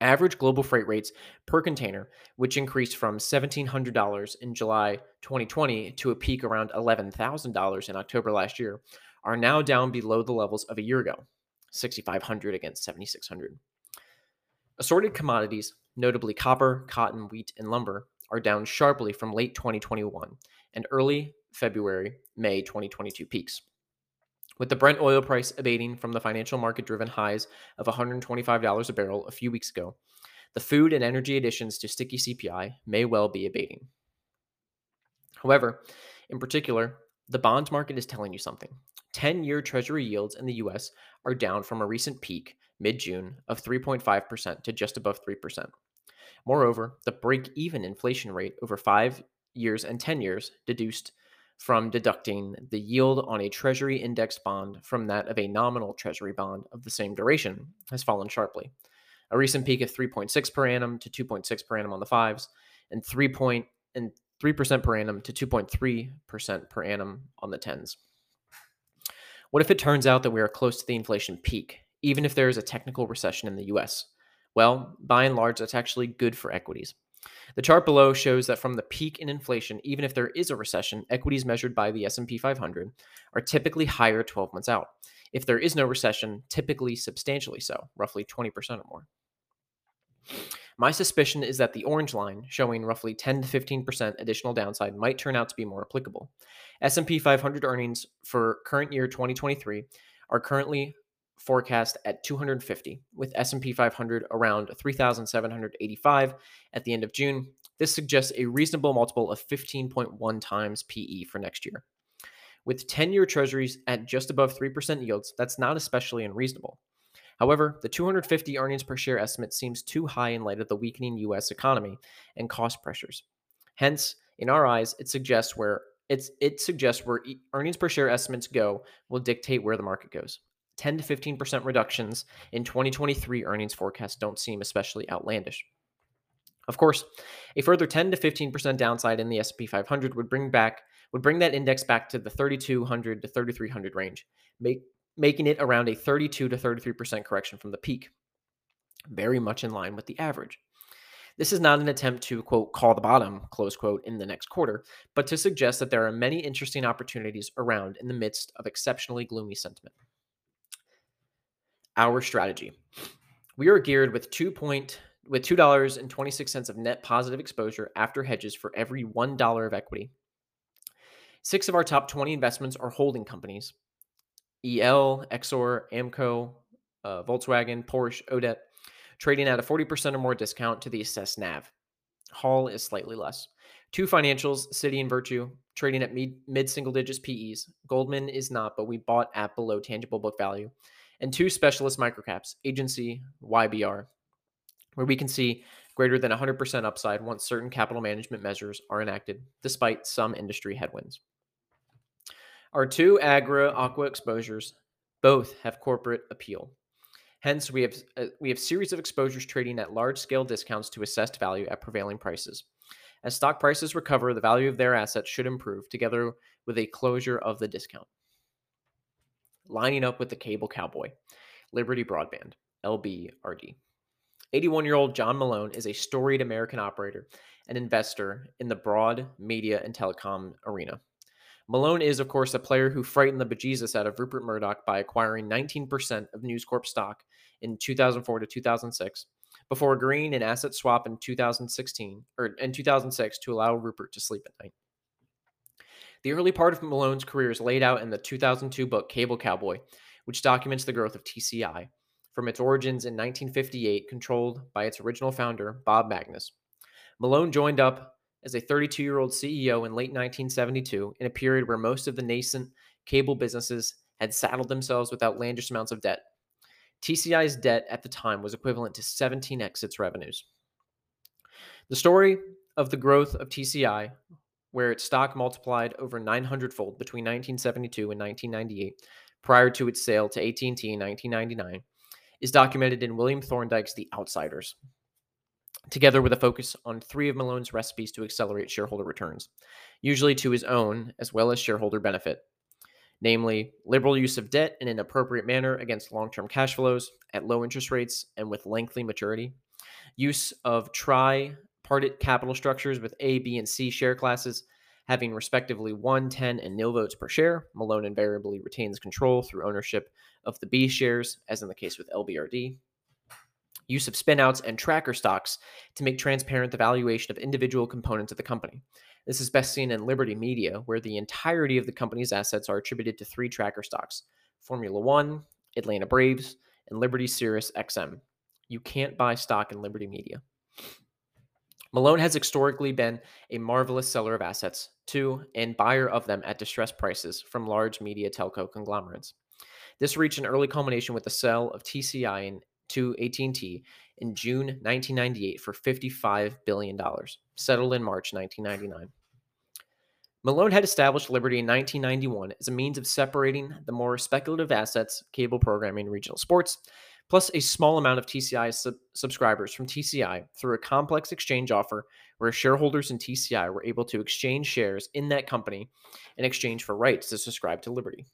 Average global freight rates per container, which increased from $1,700 in July 2020 to a peak around $11,000 in October last year, are now down below the levels of a year ago, 6,500 against 7,600. Assorted commodities, notably copper, cotton, wheat, and lumber, are down sharply from late 2021 and early February, May 2022 peaks. With the Brent oil price abating from the financial market driven highs of $125 a barrel a few weeks ago, the food and energy additions to sticky CPI may well be abating. However, in particular, the bond market is telling you something. 10 year Treasury yields in the US are down from a recent peak, mid June, of 3.5% to just above 3%. Moreover, the break even inflation rate over five years and 10 years, deduced from deducting the yield on a Treasury index bond from that of a nominal Treasury bond of the same duration, has fallen sharply. A recent peak of 3.6 per annum to 2.6 per annum on the fives, and 3 point and 3% per annum to 2.3% per annum on the tens. What if it turns out that we are close to the inflation peak, even if there is a technical recession in the US? Well, by and large, that's actually good for equities. The chart below shows that from the peak in inflation, even if there is a recession, equities measured by the S&P 500 are typically higher 12 months out. If there is no recession, typically substantially so, roughly 20% or more. My suspicion is that the orange line, showing roughly 10 to 15% additional downside, might turn out to be more applicable. S&P 500 earnings for current year 2023 are currently forecast at 250 with S&P 500 around 3785 at the end of June. This suggests a reasonable multiple of 15.1 times PE for next year. With 10-year treasuries at just above 3% yields, that's not especially unreasonable. However, the 250 earnings per share estimate seems too high in light of the weakening US economy and cost pressures. Hence, in our eyes, it suggests where it's, it suggests where earnings per share estimates go will dictate where the market goes. 10 to 15% reductions in 2023 earnings forecasts don't seem especially outlandish. Of course, a further 10 to 15% downside in the S&P 500 would bring back would bring that index back to the 3200 to 3300 range, make, making it around a 32 to 33% correction from the peak, very much in line with the average. This is not an attempt to quote call the bottom close quote in the next quarter, but to suggest that there are many interesting opportunities around in the midst of exceptionally gloomy sentiment our strategy. We are geared with two point with two dollars and twenty six cents of net positive exposure after hedges for every one dollar of equity. Six of our top twenty investments are holding companies: EL, Exor, Amerco, uh, Volkswagen, Porsche, Odet, trading at a forty percent or more discount to the assessed NAV. Hall is slightly less. Two financials, Citi and Virtu, trading at mid single digits PEs. Goldman is not, but we bought at below tangible book value and two specialist microcaps, Agency, YBR, where we can see greater than 100% upside once certain capital management measures are enacted, despite some industry headwinds. Our two agro aqua exposures both have corporate appeal. Hence, we have uh, we have series of exposures trading at large scale discounts to assessed value at prevailing prices. As stock prices recover, the value of their assets should improve, together with a closure of the discount lining up with the cable cowboy, Liberty Broadband, LBRD. 81 year old John Malone is a storied American operator and investor in the broad media and telecom arena. Malone is, of course, a player who frightened the bejesus out of Rupert Murdoch by acquiring 19% of News Corp stock in 2004 to 2006, before agreeing an asset swap in 2016 or in 2006 to allow Rupert to sleep at night. The early part of Malone's career is laid out in the 2002 book Cable Cowboy, which documents the growth of TCI from its origins in 1958, controlled by its original founder, Bob Magness. Malone joined up as a 32 year old CEO in late 1972 in a period where most of the nascent cable businesses had saddled themselves with outlandish amounts of debt. TCI's debt at the time was equivalent to 17x its revenues. The story of the growth of TCI, where its stock multiplied over 900 fold between 1972 and 1998, prior to its sale to AT&T in 1999, is documented in William Thorndike's The Outsiders, together with a focus on three of Malone's recipes to accelerate shareholder returns, usually to his own as well as shareholder benefit, namely liberal use of debt in an appropriate manner against long term cash flows at low interest rates and with lengthy maturity, use of tripartite capital structures with A, B, and C share classes having respectively 1, 10, and nil votes per share. Malone invariably retains control through ownership of the B shares, as in the case with LBRD. Use of spinouts and tracker stocks to make transparent the valuation of individual components of the company. This is best seen in Liberty Media, where the entirety of the company's assets are attributed to three tracker stocks Formula One, Atlanta Braves, and Liberty Sirius XM. You can't buy stock in Liberty Media. Malone has historically been a marvelous seller of assets to and buyer of them at distressed prices from large media telco conglomerates. This reached an early culmination with the sale of TCI to AT&T in June 1998 for $55 billion, settled in March 1999. Malone had established Liberty in 1991 as a means of separating the more speculative assets, cable programming, regional sports, plus a small amount of TCI sub- subscribers from TCI through a complex exchange offer where shareholders in TCI were able to exchange shares in that company in exchange for rights to subscribe to Liberty.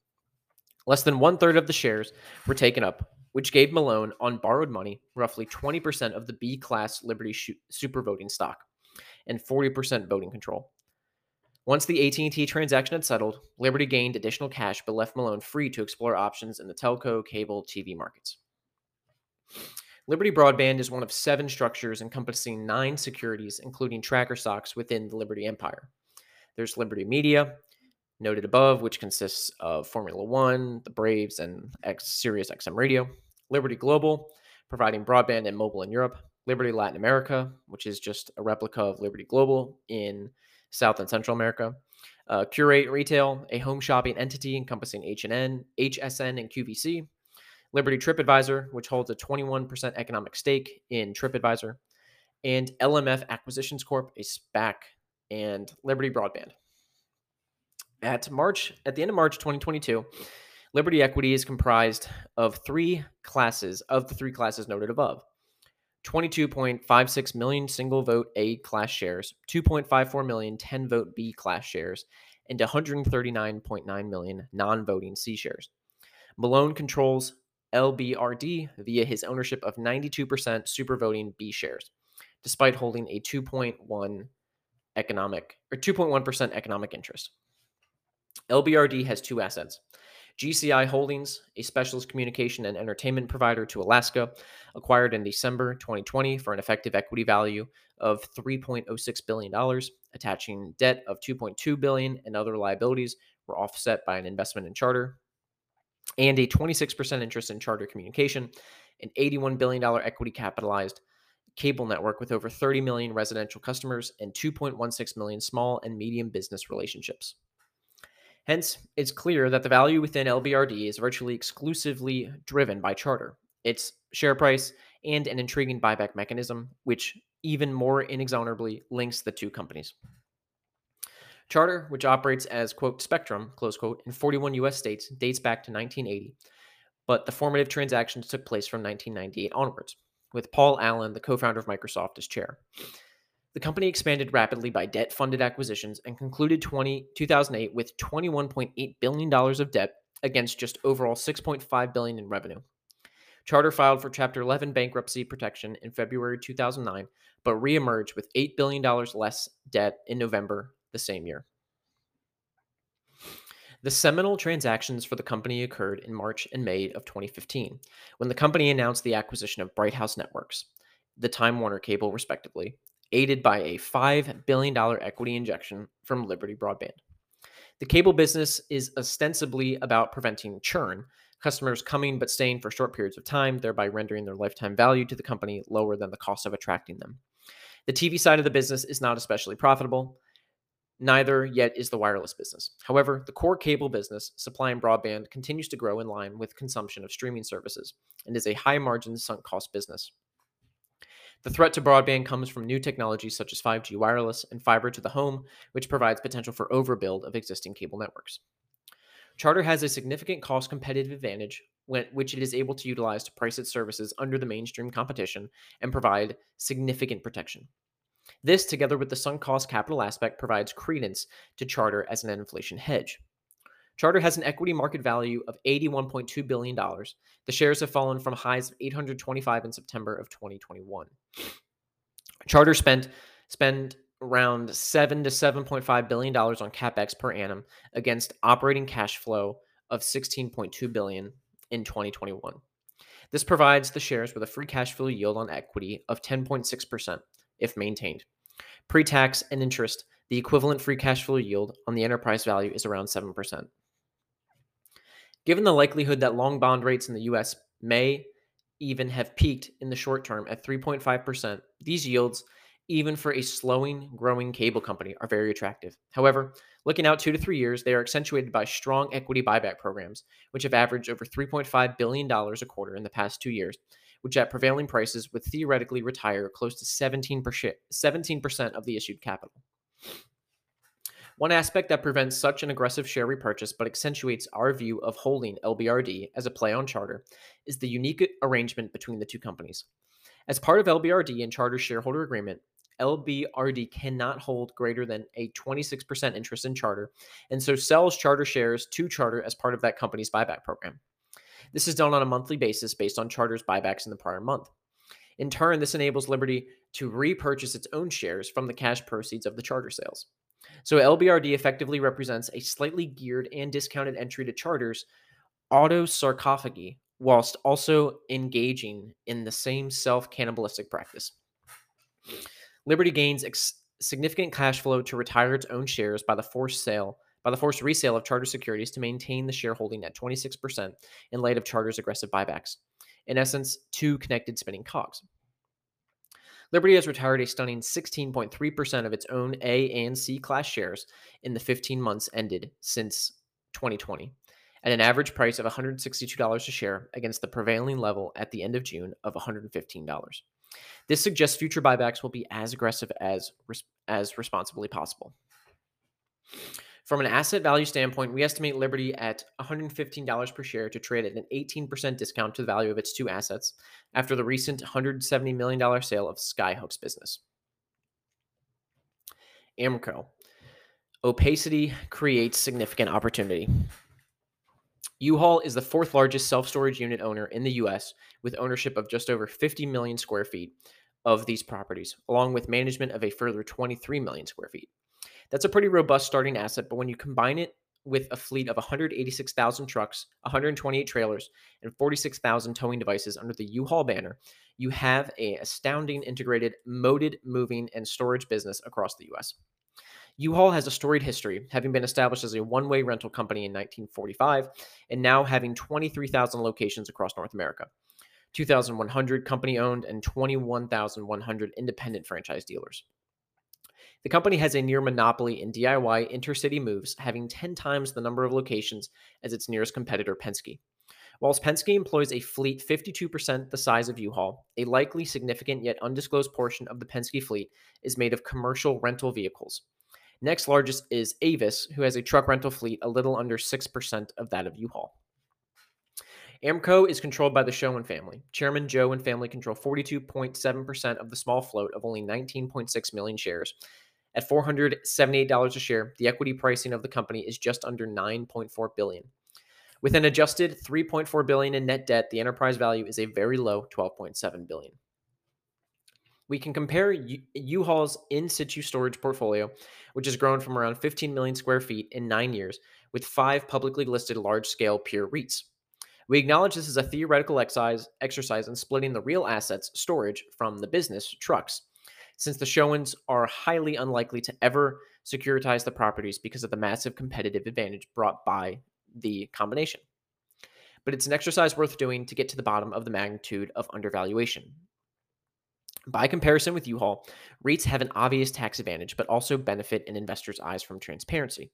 Less than one third of the shares were taken up, which gave Malone, on borrowed money, roughly 20% of the B class Liberty super voting stock and 40% voting control. Once the AT&T transaction had settled, Liberty gained additional cash but left Malone free to explore options in the telco, cable, TV markets. Liberty Broadband is one of seven structures encompassing nine securities, including tracker stocks within the Liberty empire. There's Liberty Media, noted above, which consists of Formula One, the Braves, and X Sirius XM Radio. Liberty Global, providing broadband and mobile in Europe. Liberty Latin America, which is just a replica of Liberty Global in South and Central America. Uh, Qurate Retail, a home shopping entity encompassing H&N, HSN, and QVC. Liberty TripAdvisor, which holds a 21% economic stake in TripAdvisor, and LMF Acquisitions Corp, a SPAC, and Liberty Broadband. At March, at the end of March 2022, Liberty Equity is comprised of three classes of the three classes noted above. 22.56 million single vote A class shares, 2.54 million 10 vote B class shares, and 139.9 million non voting C shares. Malone controls LBRD via his ownership of 92% super voting B shares, despite holding a 2.1 economic or 2.1% economic interest. LBRD has two assets. GCI Holdings, a specialist communication and entertainment provider to Alaska, acquired in December 2020 for an effective equity value of $3.06 billion, attaching debt of 2.2 billion and other liabilities were offset by an investment in Charter and a 26% interest in Charter Communication, an $81 billion equity capitalized cable network with over 30 million residential customers and 2.16 million small and medium business relationships. Hence, it's clear that the value within LBRD is virtually exclusively driven by Charter, its share price, and an intriguing buyback mechanism, which even more inexorably links the two companies. Charter, which operates as, quote, Spectrum, close quote, in 41 US states, dates back to 1980, but the formative transactions took place from 1998 onwards, with Paul Allen, the co founder of Microsoft, as chair. The company expanded rapidly by debt funded acquisitions and concluded 20, 2008 with $21.8 billion of debt against just overall 6.5 billion in revenue. Charter filed for Chapter 11 bankruptcy protection in February 2009, but reemerged with $8 billion less debt in November the same year. The seminal transactions for the company occurred in March and May of 2015, when the company announced the acquisition of Bright House Networks, the Time Warner cable, respectively, aided by a $5 billion equity injection from Liberty Broadband. The cable business is ostensibly about preventing churn, customers coming but staying for short periods of time, thereby rendering their lifetime value to the company lower than the cost of attracting them. The TV side of the business is not especially profitable. Neither yet is the wireless business. However, the core cable business, supplying broadband, continues to grow in line with consumption of streaming services and is a high margin sunk cost business. The threat to broadband comes from new technologies such as 5G wireless and fiber to the home, which provides potential for overbuild of existing cable networks. Charter has a significant cost competitive advantage, which it is able to utilize to price its services under the mainstream competition and provide significant protection. This, together with the sunk cost capital aspect, provides credence to Charter as an inflation hedge. Charter has an equity market value of $81.2 billion. The shares have fallen from highs of 825 in September of 2021. Charter spent spent around 7 to 7.5 billion dollars on capex per annum against operating cash flow of 16.2 billion in 2021. This provides the shares with a free cash flow yield on equity of 10.6% if maintained. Pre tax and interest, the equivalent free cash flow yield on the enterprise value is around 7%. Given the likelihood that long bond rates in the US may even have peaked in the short term at 3.5%, these yields, even for a slowing, growing cable company, are very attractive. However, looking out two to three years, they are accentuated by strong equity buyback programs, which have averaged over $3.5 billion a quarter in the past two years, which at prevailing prices would theoretically retire close to 17%, 17% of the issued capital. One aspect that prevents such an aggressive share repurchase but accentuates our view of holding LBRD as a play on Charter is the unique arrangement between the two companies. As part of LBRD and Charter's shareholder agreement, LBRD cannot hold greater than a 26% interest in Charter, and so sells Charter shares to Charter as part of that company's buyback program. This is done on a monthly basis based on Charter's buybacks in the prior month. In turn, this enables Liberty to repurchase its own shares from the cash proceeds of the Charter sales. So LBRD effectively represents a slightly geared and discounted entry to Charter's autosarcophagy, whilst also engaging in the same self cannibalistic practice. Liberty gains ex- significant cash flow to retire its own shares by the forced sale by the forced resale of Charter securities to maintain the shareholding at 26% in light of Charter's aggressive buybacks. In essence, two connected spinning cogs. Liberty has retired a stunning 16.3% of its own A and C class shares in the 15 months ended since 2020 at an average price of $162 a share against the prevailing level at the end of June of $115. This suggests future buybacks will be as aggressive as as responsibly possible. From an asset value standpoint, we estimate Liberty at $115 per share to trade at an 18% discount to the value of its two assets after the recent $170 million sale of Skyhook's business. Amerco. Opacity creates significant opportunity. U-Haul is the fourth largest self-storage unit owner in the US with ownership of just over 50 million square feet of these properties, along with management of a further 23 million square feet. That's a pretty robust starting asset, but when you combine it with a fleet of 186,000 trucks, 128 trailers, and 46,000 towing devices under the U-Haul banner, you have a astounding integrated moated moving and storage business across the US. U-Haul has a storied history, having been established as a one-way rental company in 1945 and now having 23,000 locations across North America. 2,100 company owned and 21,100 independent franchise dealers. The company has a near monopoly in DIY intercity moves, having 10 times the number of locations as its nearest competitor, Penske. Whilst Penske employs a fleet 52% the size of U-Haul, a likely significant yet undisclosed portion of the Penske fleet is made of commercial rental vehicles. Next largest is Avis, who has a truck rental fleet a little under 6% of that of U-Haul. Amerco is controlled by the Shoen family. Chairman Joe and family control 42.7% of the small float of only 19.6 million shares, at $478 a share, the equity pricing of the company is just under 9.4 billion. With an adjusted 3.4 billion in net debt, the enterprise value is a very low 12.7 billion. We can compare U-Haul's in situ storage portfolio, which has grown from around 15 million square feet in nine years, with five publicly listed large scale peer REITs. We acknowledge this is a theoretical exercise in splitting the real assets storage from the business trucks since the Shoens are highly unlikely to ever securitize the properties because of the massive competitive advantage brought by the combination. But it's an exercise worth doing to get to the bottom of the magnitude of undervaluation. By comparison with U-Haul, REITs have an obvious tax advantage, but also benefit in investors' eyes from transparency.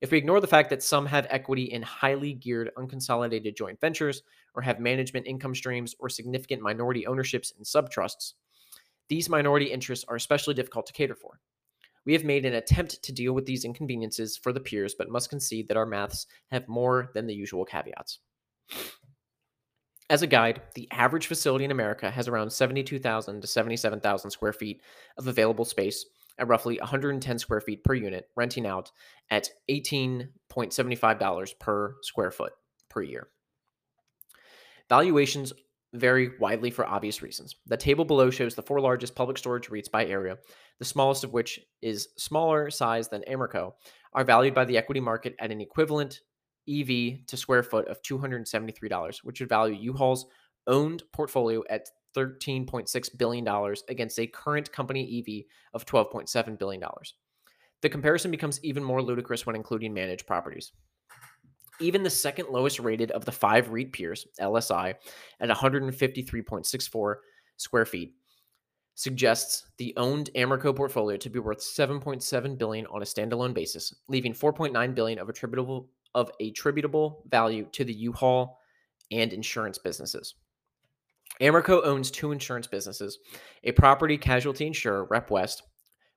If we ignore the fact that some have equity in highly geared unconsolidated joint ventures or have management income streams or significant minority ownerships in subtrusts, these minority interests are especially difficult to cater for. We have made an attempt to deal with these inconveniences for the peers, but must concede that our maths have more than the usual caveats. As a guide, the average facility in America has around 72,000 to 77,000 square feet of available space at roughly 110 square feet per unit, renting out at $18.75 per square foot per year. Valuations vary widely for obvious reasons. The table below shows the four largest public storage REITs by area, the smallest of which is smaller size than Amerco, are valued by the equity market at an equivalent EV to square foot of $273, which would value U-Haul's owned portfolio at $13.6 billion against a current company EV of $12.7 billion. The comparison becomes even more ludicrous when including managed properties. Even the second lowest rated of the five REIT peers, LSI, at 153.64 square feet, suggests the owned Amerco portfolio to be worth 7.7 billion on a standalone basis, leaving 4.9 billion of attributable of attributable value to the U-Haul and insurance businesses. Amerco owns two insurance businesses, a property casualty insurer, Repwest,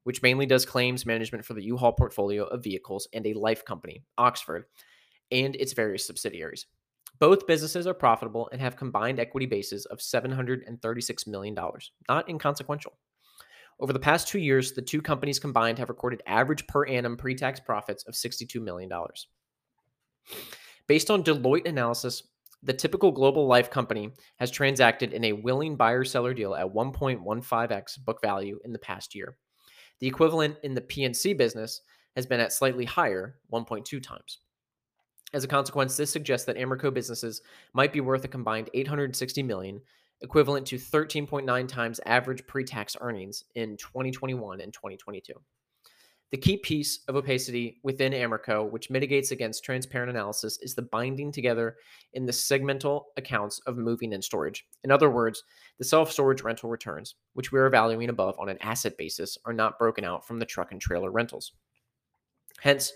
which mainly does claims management for the U-Haul portfolio of vehicles, and a life company, Oxford, and its various subsidiaries. Both businesses are profitable and have combined equity bases of $736 million, not inconsequential. Over the past two years, the two companies combined have recorded average per annum pre tax profits of $62 million. Based on Deloitte analysis, the typical global life company has transacted in a willing buyer seller deal at 1.15x book value in the past year. The equivalent in the P&C business has been at slightly higher, 1.2 times. As a consequence, this suggests that Amerco businesses might be worth a combined 860 million, equivalent to 13.9 times average pre-tax earnings in 2021 and 2022. The key piece of opacity within Amerco, which mitigates against transparent analysis, is the binding together in the segmental accounts of moving and storage. In other words, the self storage rental returns, which we are valuing above on an asset basis, are not broken out from the truck and trailer rentals. Hence,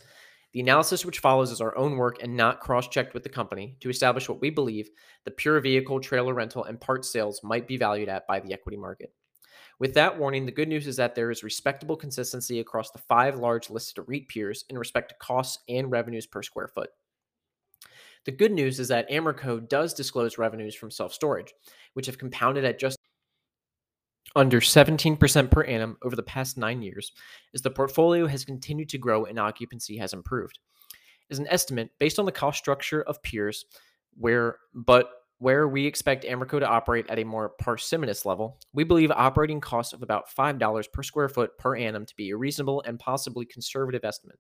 the analysis which follows is our own work and not cross checked with the company to establish what we believe the pure vehicle, trailer rental, and part sales might be valued at by the equity market. With that warning, the good news is that there is respectable consistency across the five large listed REIT peers in respect to costs and revenues per square foot. The good news is that Amerco does disclose revenues from self storage, which have compounded at just under 17% per annum over the past nine years, as the portfolio has continued to grow and occupancy has improved. As an estimate, based on the cost structure of peers, where but where we expect Amerco to operate at a more parsimonious level, we believe operating costs of about $5 per square foot per annum to be a reasonable and possibly conservative estimate.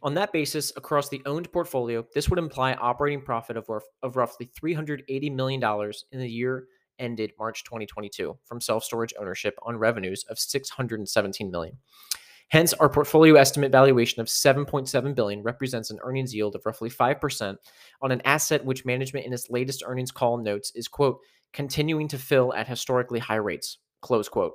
On that basis, across the owned portfolio, this would imply operating profit of, of roughly $380 million in the year ended March 2022 from self-storage ownership on revenues of 617 million. Hence, our portfolio estimate valuation of 7.7 billion represents an earnings yield of roughly 5% on an asset which management in its latest earnings call notes is quote continuing to fill at historically high rates. Close quote.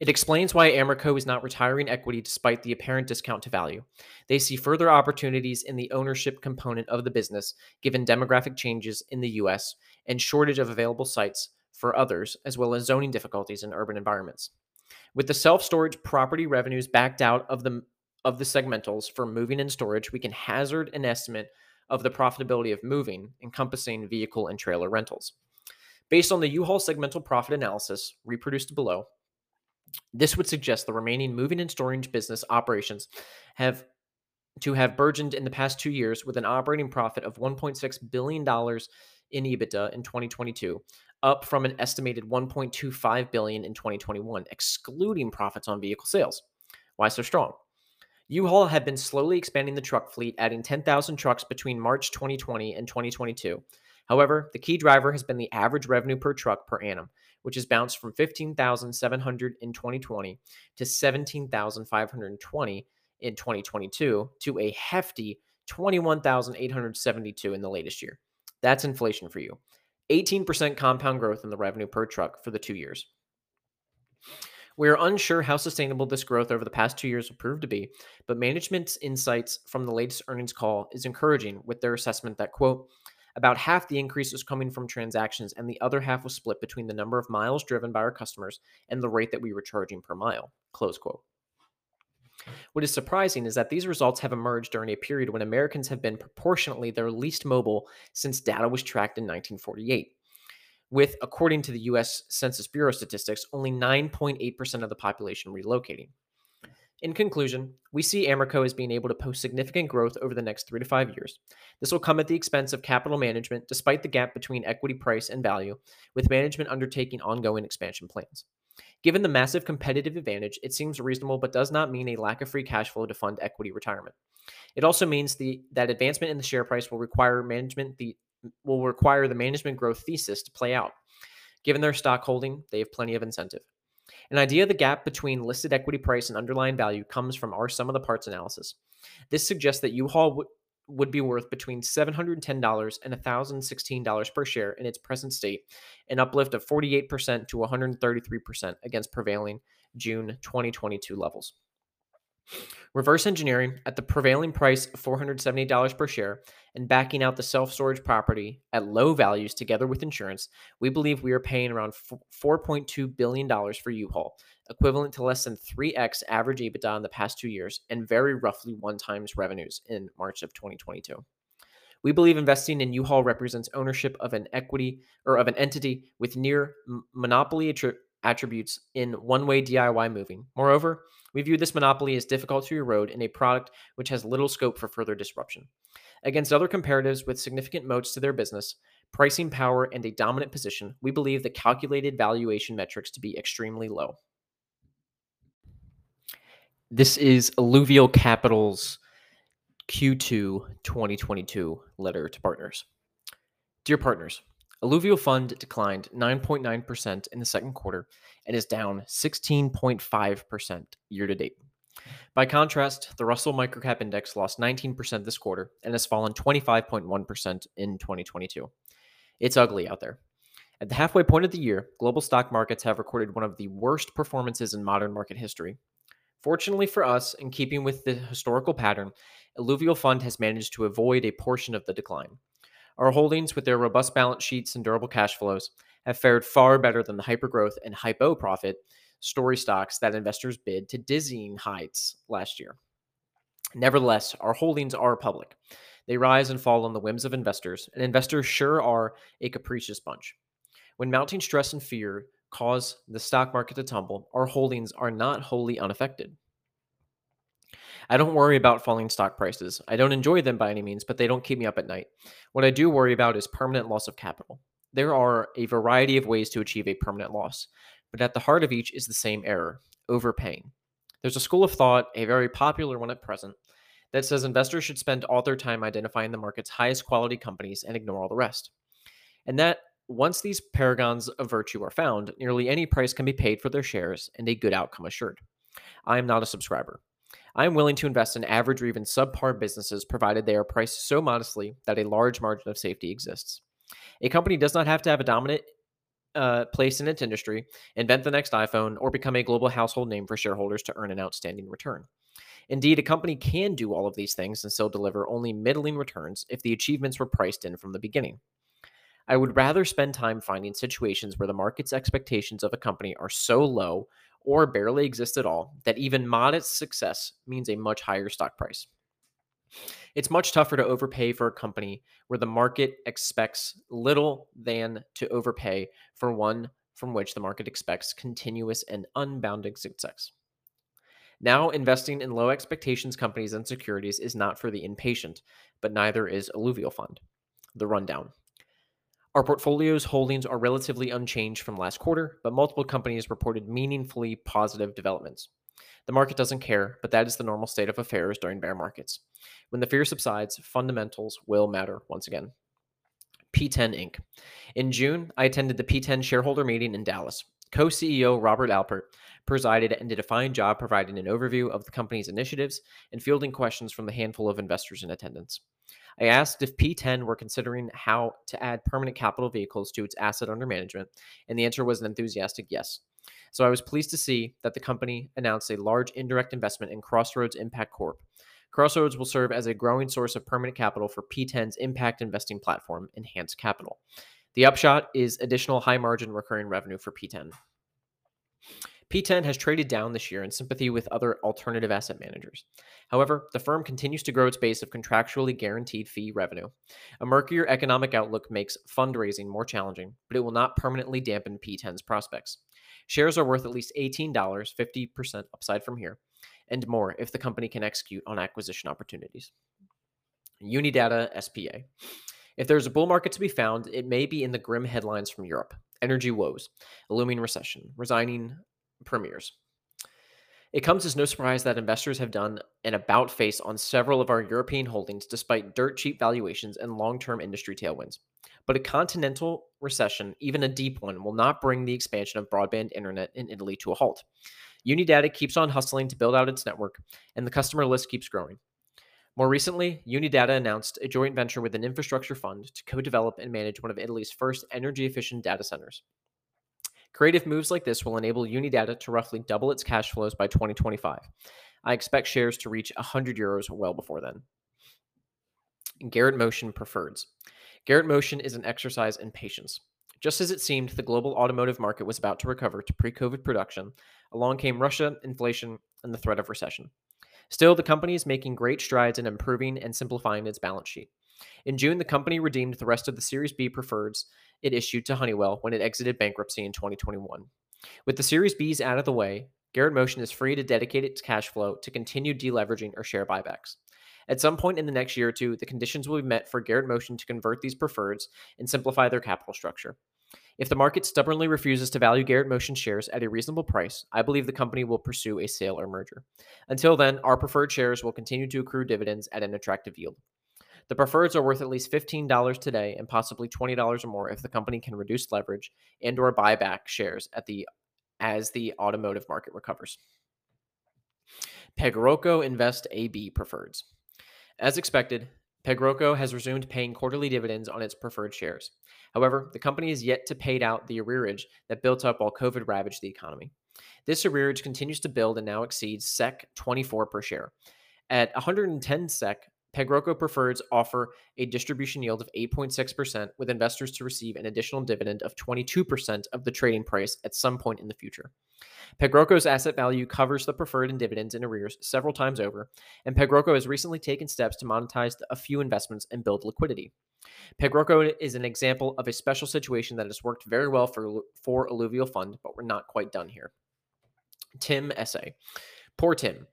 It explains why Amerco is not retiring equity despite the apparent discount to value. They see further opportunities in the ownership component of the business, given demographic changes in the US and shortage of available sites for others, as well as zoning difficulties in urban environments. With the self-storage property revenues backed out of the of the segmentals for moving and storage, we can hazard an estimate of the profitability of moving, encompassing vehicle and trailer rentals. Based on the U-Haul segmental profit analysis reproduced below, this would suggest the remaining moving and storage business operations have to have burgeoned in the past two years with an operating profit of $1.6 billion in EBITDA in 2022, up from an estimated 1.25 billion in 2021, excluding profits on vehicle sales. Why so strong? U-Haul had been slowly expanding the truck fleet, adding 10,000 trucks between March 2020 and 2022. However, the key driver has been the average revenue per truck per annum, which has bounced from 15,700 in 2020 to 17,520 in 2022 to a hefty 21,872 in the latest year. That's inflation for you. 18% compound growth in the revenue per truck for the two years. We are unsure how sustainable this growth over the past two years will prove to be, but management's insights from the latest earnings call is encouraging with their assessment that, quote, about half the increase was coming from transactions, and the other half was split between the number of miles driven by our customers and the rate that we were charging per mile. Close quote. What is surprising is that these results have emerged during a period when Americans have been proportionately their least mobile since data was tracked in 1948. With, according to the US Census Bureau statistics, only 9.8% of the population relocating. In conclusion, we see Amerco as being able to post significant growth over the next three to five years. This will come at the expense of capital management, despite the gap between equity price and value, with management undertaking ongoing expansion plans. Given the massive competitive advantage, it seems reasonable but does not mean a lack of free cash flow to fund equity retirement. It also means the that advancement in the share price will require management the will require the management growth thesis to play out. Given their stock holding, they have plenty of incentive. An idea of the gap between listed equity price and underlying value comes from our sum of the parts analysis. This suggests that U-Haul w- would be worth between $710 and $1,016 per share in its present state, an uplift of 48% to 133% against prevailing June 2022 levels. Reverse engineering at the prevailing price of $470 per share and backing out the self storage property at low values together with insurance, we believe we are paying around $4.2 billion for U Haul, equivalent to less than 3x average EBITDA in the past two years and very roughly one times revenues in March of 2022. We believe investing in U-Haul represents ownership of an equity or of an entity with near monopoly attributes in one-way DIY moving. Moreover, we view this monopoly as difficult to erode in a product which has little scope for further disruption. Against other comparatives with significant moats to their business, pricing power, and a dominant position, we believe the calculated valuation metrics to be extremely low. This is Alluvial Capital's Q2 2022 letter to partners. Dear partners, Alluvial Fund declined 9.9% in the second quarter and is down 16.5% year to date. By contrast, the Russell Microcap Index lost 19% this quarter and has fallen 25.1% in 2022. It's ugly out there. At the halfway point of the year, global stock markets have recorded one of the worst performances in modern market history. Fortunately for us, in keeping with the historical pattern, Alluvial Fund has managed to avoid a portion of the decline. Our holdings, with their robust balance sheets and durable cash flows, have fared far better than the hypergrowth and hypo profit story stocks that investors bid to dizzying heights last year. Nevertheless, our holdings are public. They rise and fall on the whims of investors, and investors sure are a capricious bunch. When mounting stress and fear cause the stock market to tumble, our holdings are not wholly unaffected. I don't worry about falling stock prices. I don't enjoy them by any means, but they don't keep me up at night. What I do worry about is permanent loss of capital. There are a variety of ways to achieve a permanent loss, but at the heart of each is the same error overpaying. There's a school of thought, a very popular one at present, that says investors should spend all their time identifying the market's highest quality companies and ignore all the rest. And that once these paragons of virtue are found, nearly any price can be paid for their shares and a good outcome assured. I am not a subscriber. I am willing to invest in average or even subpar businesses provided they are priced so modestly that a large margin of safety exists. A company does not have to have a dominant uh, place in its industry, invent the next iPhone, or become a global household name for shareholders to earn an outstanding return. Indeed, a company can do all of these things and still deliver only middling returns if the achievements were priced in from the beginning. I would rather spend time finding situations where the market's expectations of a company are so low or barely exist at all, that even modest success means a much higher stock price. It's much tougher to overpay for a company where the market expects little than to overpay for one from which the market expects continuous and unbounded success. Now, investing in low expectations companies and securities is not for the impatient, but neither is Alluvial Fund. The rundown. Our portfolio's holdings are relatively unchanged from last quarter, but multiple companies reported meaningfully positive developments. The market doesn't care, but that is the normal state of affairs during bear markets. When the fear subsides, fundamentals will matter once again. P10 Inc. In June, I attended the P10 shareholder meeting in Dallas. Co CEO Robert Alpert presided and did a fine job providing an overview of the company's initiatives and fielding questions from the handful of investors in attendance. I asked if P10 were considering how to add permanent capital vehicles to its asset under management, and the answer was an enthusiastic yes. So I was pleased to see that the company announced a large indirect investment in Crossroads Impact Corp. Crossroads will serve as a growing source of permanent capital for P10's impact investing platform, Enhanced Capital. The upshot is additional high margin recurring revenue for P10. P10 has traded down this year in sympathy with other alternative asset managers. However, the firm continues to grow its base of contractually guaranteed fee revenue. A murkier economic outlook makes fundraising more challenging, but it will not permanently dampen P10's prospects. Shares are worth at least $18, 50% upside from here, and more if the company can execute on acquisition opportunities. Unidata SPA. If there's a bull market to be found, it may be in the grim headlines from Europe energy woes, a looming recession, resigning premiers. It comes as no surprise that investors have done an about face on several of our European holdings despite dirt cheap valuations and long term industry tailwinds. But a continental recession, even a deep one, will not bring the expansion of broadband internet in Italy to a halt. Unidata keeps on hustling to build out its network, and the customer list keeps growing. More recently, Unidata announced a joint venture with an infrastructure fund to co develop and manage one of Italy's first energy efficient data centers. Creative moves like this will enable Unidata to roughly double its cash flows by 2025. I expect shares to reach 100 euros well before then. Garrett Motion Preferreds. Garrett Motion is an exercise in patience. Just as it seemed the global automotive market was about to recover to pre COVID production, along came Russia, inflation, and the threat of recession. Still, the company is making great strides in improving and simplifying its balance sheet. In June, the company redeemed the rest of the Series B preferreds it issued to Honeywell when it exited bankruptcy in 2021. With the Series Bs out of the way, Garrett Motion is free to dedicate its cash flow to continue deleveraging or share buybacks. At some point in the next year or two, the conditions will be met for Garrett Motion to convert these preferreds and simplify their capital structure. If the market stubbornly refuses to value Garrett Motion shares at a reasonable price, I believe the company will pursue a sale or merger. Until then, our preferred shares will continue to accrue dividends at an attractive yield. The preferreds are worth at least $15 today and possibly $20 or more if the company can reduce leverage and or buy back shares at the as the automotive market recovers. Pegroco Invest AB preferreds. As expected, Pegroco has resumed paying quarterly dividends on its preferred shares. However, the company has yet to pay out the arrearage that built up while COVID ravaged the economy. This arrearage continues to build and now exceeds SEK 24 per share. At 110 SEK, Pegroco Preferreds offer a distribution yield of 8.6%, with investors to receive an additional dividend of 22% of the trading price at some point in the future. Pegroco's asset value covers the preferred and dividends in arrears several times over, and Pegroco has recently taken steps to monetize a few investments and build liquidity. Pegroco is an example of a special situation that has worked very well for, for Alluvial Fund, but we're not quite done here. Tim Essay. Poor Tim.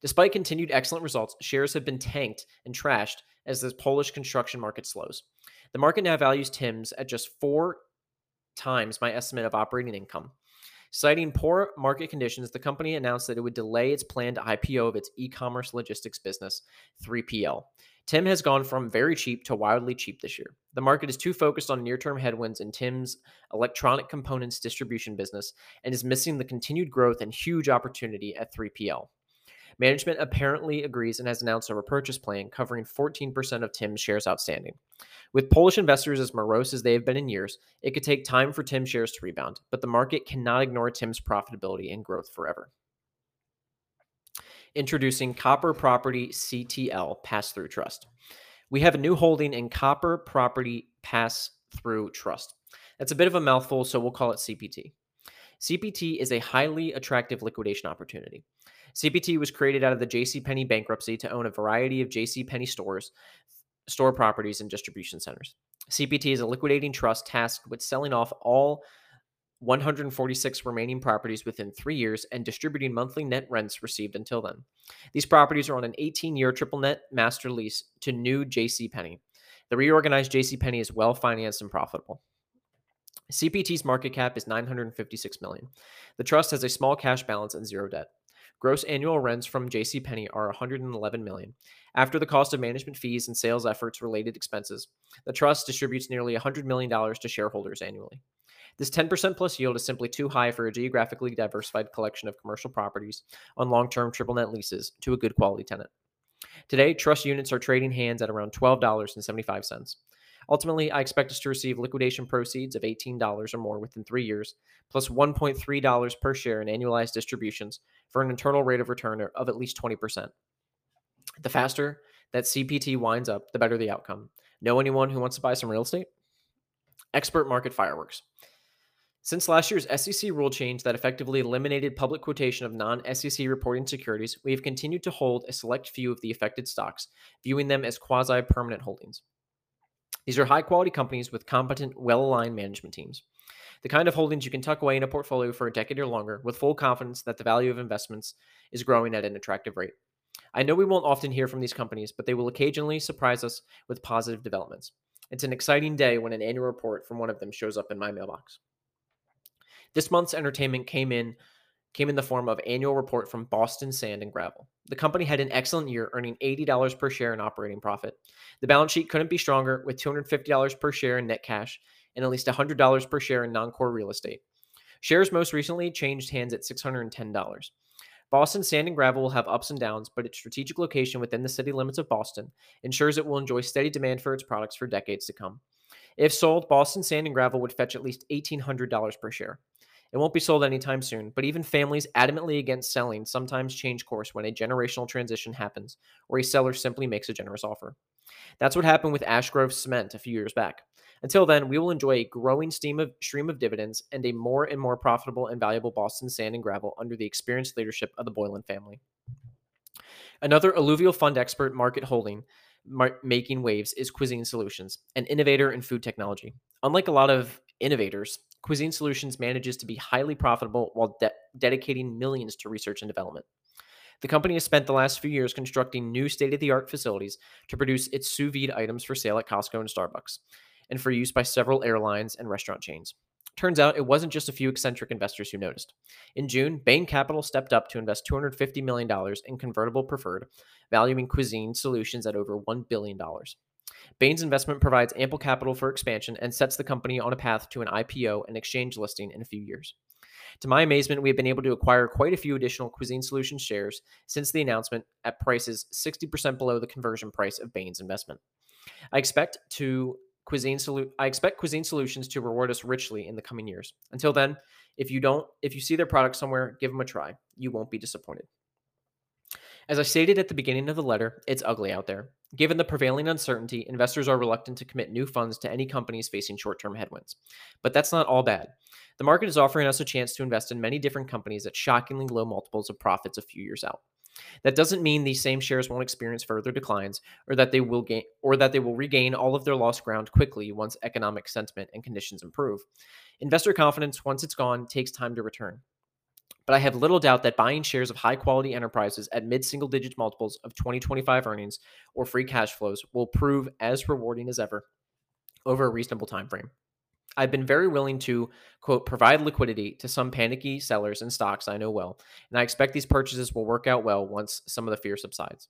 Despite continued excellent results, shares have been tanked and trashed as the Polish construction market slows. The market now values Tim's at just four times my estimate of operating income. Citing poor market conditions, the company announced that it would delay its planned IPO of its e commerce logistics business, 3PL. Tim has gone from very cheap to wildly cheap this year. The market is too focused on near term headwinds in Tim's electronic components distribution business and is missing the continued growth and huge opportunity at 3PL. Management apparently agrees and has announced a repurchase plan covering 14% of Tim's shares outstanding. With Polish investors as morose as they have been in years, it could take time for Tim shares to rebound, but the market cannot ignore Tim's profitability and growth forever. Introducing Copper Property CTL Pass Through Trust. We have a new holding in Copper Property Pass Through Trust. That's a bit of a mouthful, so we'll call it CPT. CPT is a highly attractive liquidation opportunity. CPT was created out of the JCPenney bankruptcy to own a variety of JCPenney stores, store properties, and distribution centers. CPT is a liquidating trust tasked with selling off all 146 remaining properties within three years and distributing monthly net rents received until then. These properties are on an 18 year triple net master lease to new JCPenney. The reorganized JCPenney is well financed and profitable. CPT's market cap is 956 million. The trust has a small cash balance and zero debt. Gross annual rents from J.C. JCPenney are 111 million. After the cost of management fees and sales efforts related expenses, the trust distributes nearly $100 million to shareholders annually. This 10% plus yield is simply too high for a geographically diversified collection of commercial properties on long term triple net leases to a good quality tenant. Today, trust units are trading hands at around $12.75. Ultimately, I expect us to receive liquidation proceeds of $18 or more within three years, plus 1.3 per share in annualized distributions for an internal rate of return of at least 20%. The faster that CPT winds up, the better the outcome. Know anyone who wants to buy some real estate? Expert market fireworks. Since last year's SEC rule change that effectively eliminated public quotation of non SEC reporting securities, we have continued to hold a select few of the affected stocks, viewing them as quasi permanent holdings. These are high quality companies with competent, well aligned management teams. The kind of holdings you can tuck away in a portfolio for a decade or longer with full confidence that the value of investments is growing at an attractive rate. I know we won't often hear from these companies, but they will occasionally surprise us with positive developments. It's an exciting day when an annual report from one of them shows up in my mailbox. This month's entertainment came in came in the form of annual report from Boston Sand and Gravel. The company had an excellent year, earning $80 per share in operating profit. The balance sheet couldn't be stronger, with $250 per share in net cash and at least $100 per share in non-core real estate. Shares most recently changed hands at $610. Boston Sand and Gravel will have ups and downs, but its strategic location within the city limits of Boston ensures it will enjoy steady demand for its products for decades to come. If sold, Boston Sand and Gravel would fetch at least $1,800 per share. It won't be sold anytime soon, but even families adamantly against selling sometimes change course when a generational transition happens or a seller simply makes a generous offer. That's what happened with Ashgrove Cement a few years back. Until then, we will enjoy a growing stream of, stream of dividends and a more and more profitable and valuable Boston sand and gravel under the experienced leadership of the Boylan family. Another alluvial fund expert market holding mar- making waves is Cuisine Solutions, an innovator in food technology. Unlike a lot of innovators, Cuisine Solutions manages to be highly profitable while de- dedicating millions to research and development. The company has spent the last few years constructing new state of the art facilities to produce its sous vide items for sale at Costco and Starbucks, and for use by several airlines and restaurant chains. Turns out it wasn't just a few eccentric investors who noticed. In June, Bain Capital stepped up to invest $250 million in convertible preferred, valuing Cuisine Solutions at over $1 billion. Bain's investment provides ample capital for expansion and sets the company on a path to an IPO and exchange listing in a few years. To my amazement, we have been able to acquire quite a few additional Cuisine Solutions shares since the announcement at prices 60% below the conversion price of Bain's investment. I expect to Cuisine Solu- I expect Cuisine Solutions to reward us richly in the coming years. Until then, if you don't if you see their product somewhere, give them a try. You won't be disappointed. As I stated at the beginning of the letter, it's ugly out there. Given the prevailing uncertainty, investors are reluctant to commit new funds to any companies facing short term headwinds. But that's not all bad. The market is offering us a chance to invest in many different companies at shockingly low multiples of profits a few years out. That doesn't mean these same shares won't experience further declines or that they will gain or that they will regain all of their lost ground quickly once economic sentiment and conditions improve. Investor confidence once it's gone takes time to return but I have little doubt that buying shares of high quality enterprises at mid single digit multiples of 2025 earnings or free cash flows will prove as rewarding as ever over a reasonable time frame. I've been very willing to, quote, provide liquidity to some panicky sellers in stocks I know well, and I expect these purchases will work out well once some of the fear subsides.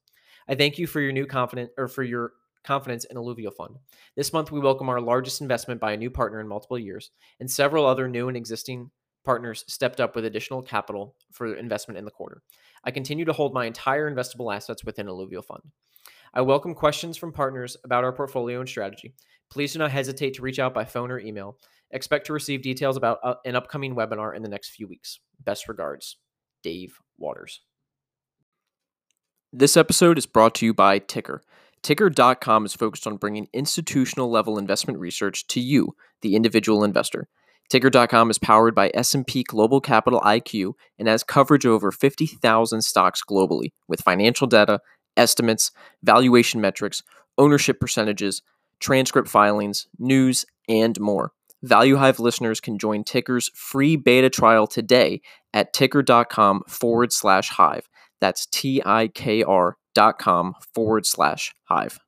I thank you for your new confidence or for your confidence in Alluvial Fund. This month, we welcome our largest investment by a new partner in multiple years, and several other new and existing partners stepped up with additional capital for investment in the quarter. I continue to hold my entire investable assets within Alluvial Fund. I welcome questions from partners about our portfolio and strategy. Please do not hesitate to reach out by phone or email. Expect to receive details about uh, an upcoming webinar in the next few weeks. Best regards, Dave Waters. This episode is brought to you by TIKR. TIKR.com is focused on bringing institutional level investment research to you, the individual investor. TIKR.com is powered by S&P Global Capital IQ and has coverage of over 50,000 stocks globally with financial data, estimates, valuation metrics, ownership percentages, transcript filings, news, and more. Value Hive listeners can join TIKR's free beta trial today at tikr.com forward slash hive. That's T I K R dot com forward slash hive.